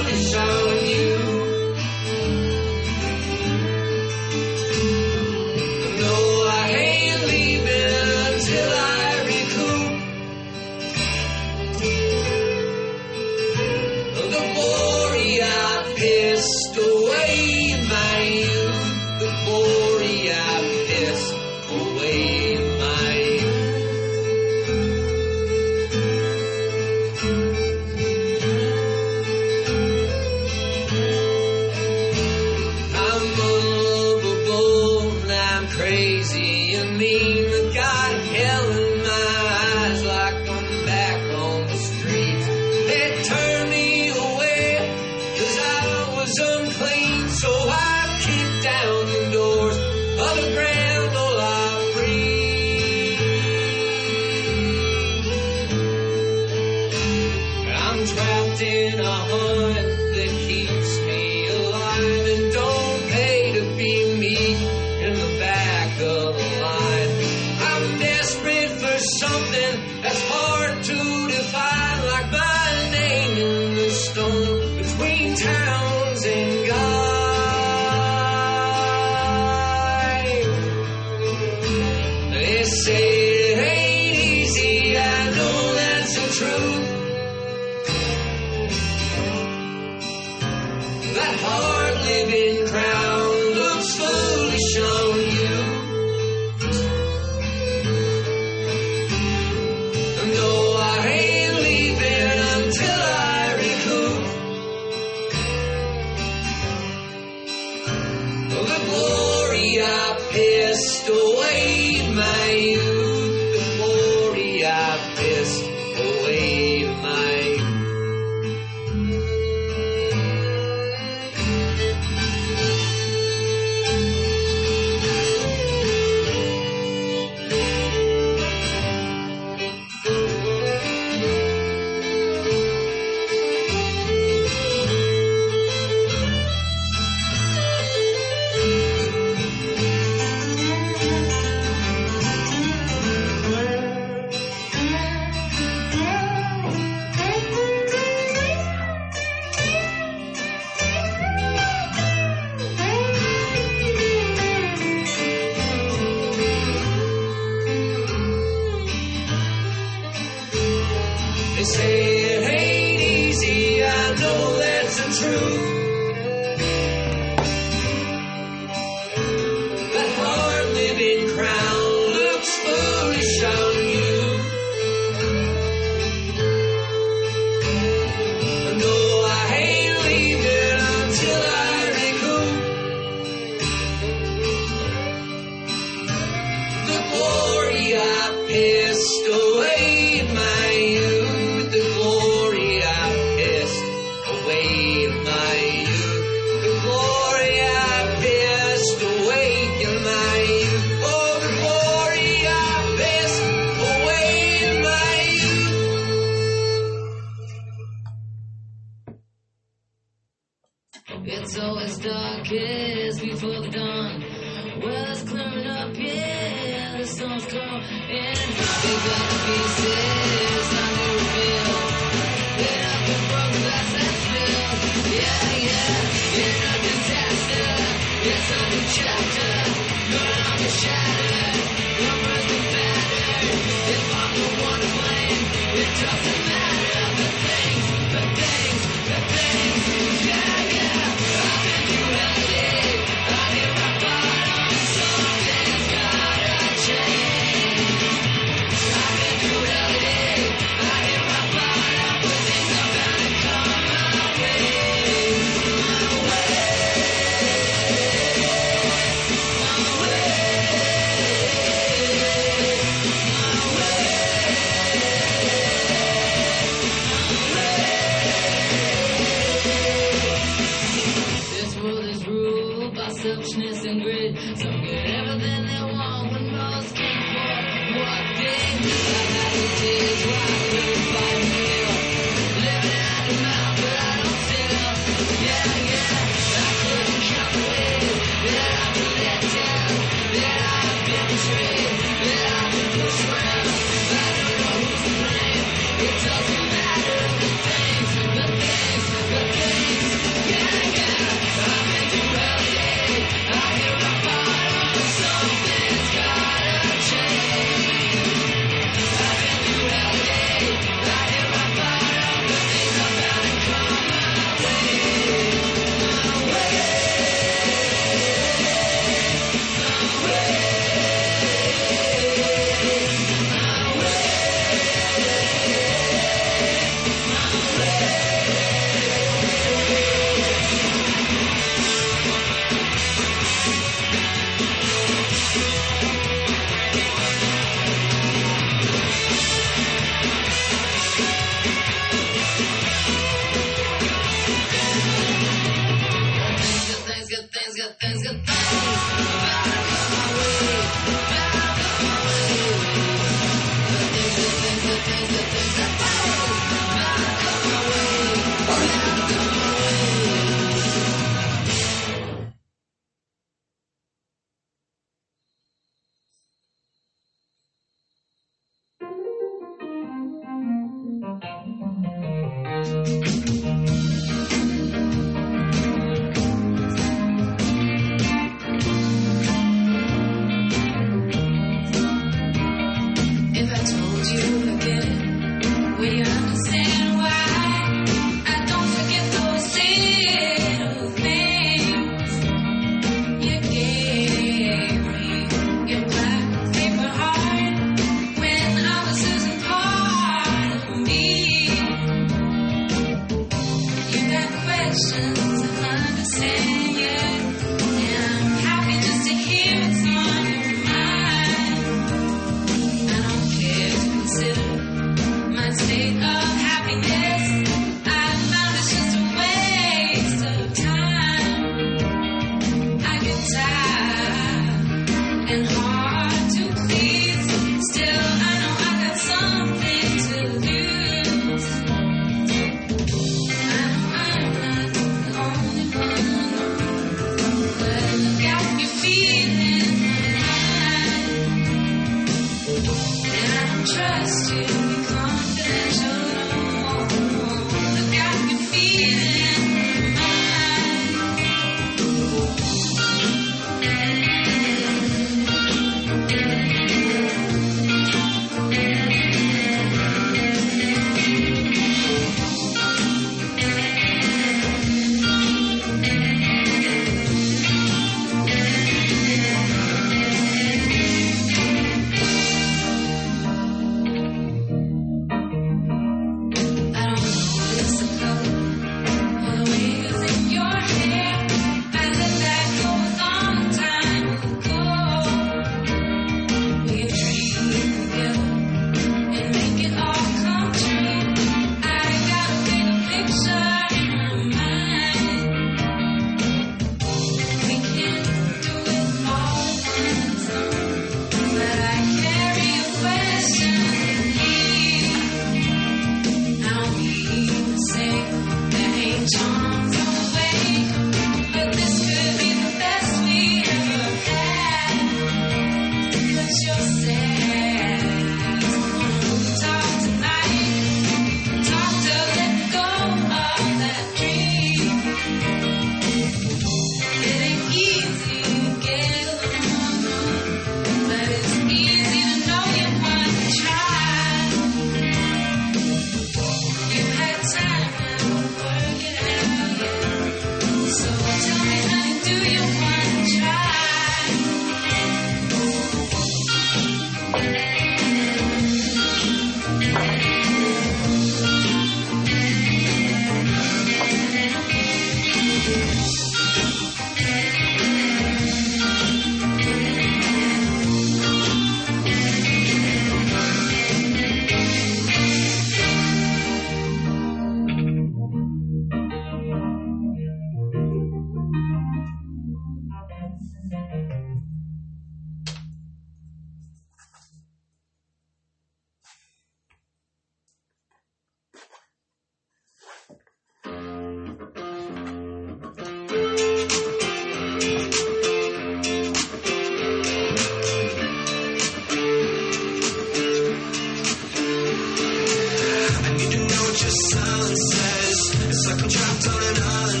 Says it's like I'm trapped on an island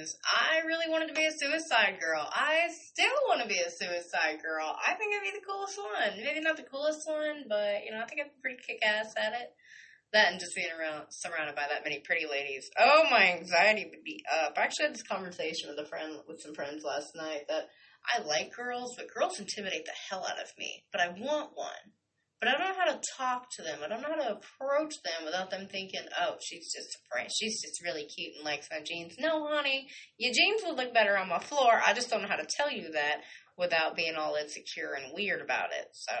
twenties, I really wanted to be a suicide girl. I still want to be a suicide girl. I think I'd be the coolest one. Maybe not the coolest one, but you know, I think I'd be pretty kick ass at it. That and just being around surrounded by that many pretty ladies. Oh, my anxiety would be up. I actually had this conversation with a friend with some friends last night that I like girls, but girls intimidate the hell out of me. But I want one. But I don't know how to talk to them. I don't know how to approach them without them thinking, "Oh, she's just a friend. She's just really cute and likes my jeans." No, honey, your jeans would look better on my floor. I just don't know how to tell you that without being all insecure and weird about it. So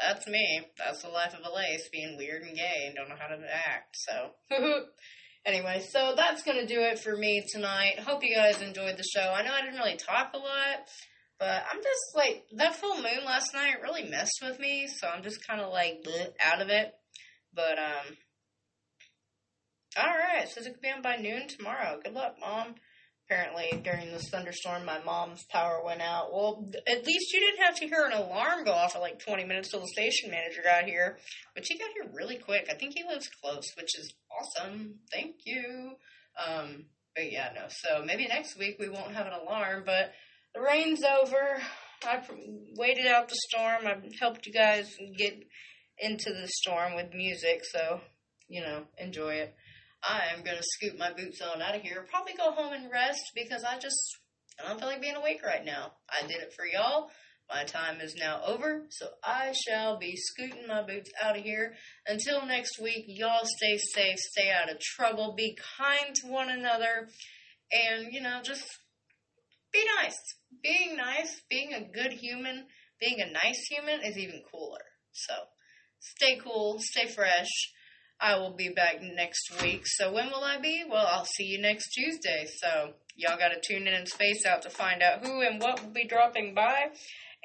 that's me. That's the life of a lace, being weird and gay and don't know how to act. So. Anyway, so that's going to do it for me tonight. Hope you guys enjoyed the show. I know I didn't really talk a lot, but I'm just like, that full moon last night really messed with me, so I'm just kind of like bleh, out of it. But, um, alright, says it could be on by noon tomorrow. Good luck, Mom. Apparently, during this thunderstorm, my mom's power went out. Well, at least you didn't have to hear an alarm go off at like 20 minutes till the station manager got here. But he got here really quick. I think he lives close, which is awesome. Thank you. Um, but yeah, no. So maybe next week we won't have an alarm, but rain's over. I waited out the storm. I helped you guys get into the storm with music, so, you know, enjoy it. I am going to scoot my boots on out of here. Probably go home and rest because I just I don't feel like being awake right now. I did it for y'all. My time is now over, so I shall be scooting my boots out of here. Until next week, y'all stay safe, stay out of trouble, be kind to one another, and, you know, just be nice. Being nice, being a good human, being a nice human is even cooler. So, stay cool, stay fresh. I will be back next week. So when will I be? Well, I'll see you next Tuesday. So y'all got to tune in and space out to find out who and what will be dropping by.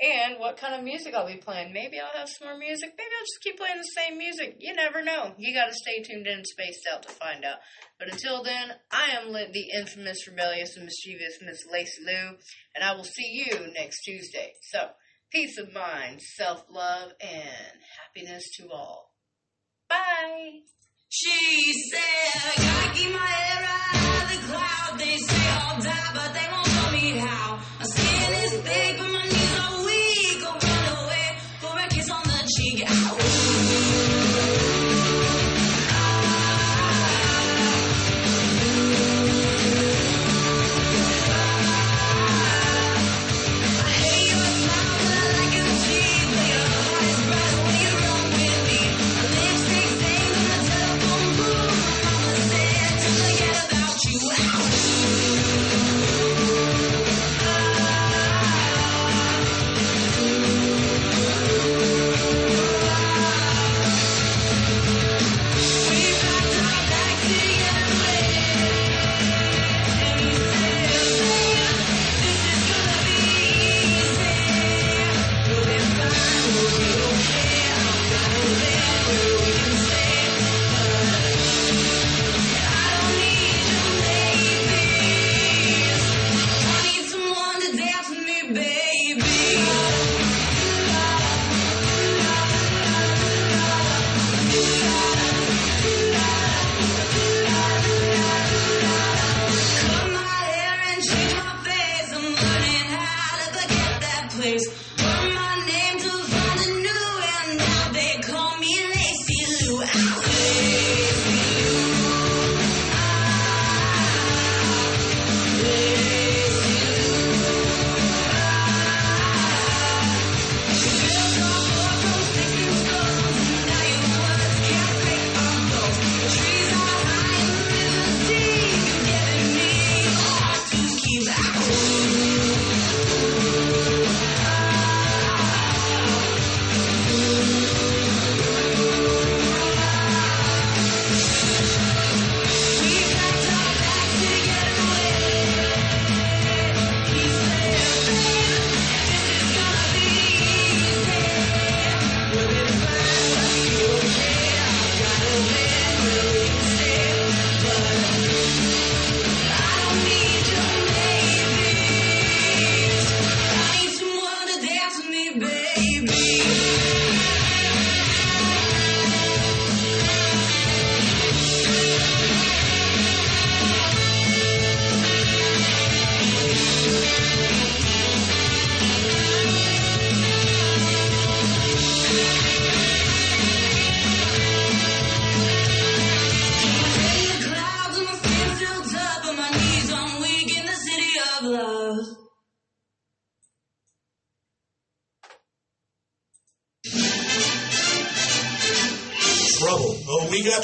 And what kind of music I'll be playing. Maybe I'll have some more music. Maybe I'll just keep playing the same music. You never know. You got to stay tuned in spaced out to find out. But until then, I am the infamous, rebellious, and mischievous Miss Lacey Lou, and I will see you next Tuesday. So, peace of mind, self love, and happiness to all. Bye. She said, gotta keep my head out of the cloud. They say I'll die, but they won't tell me how. My skin is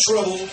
Trouble.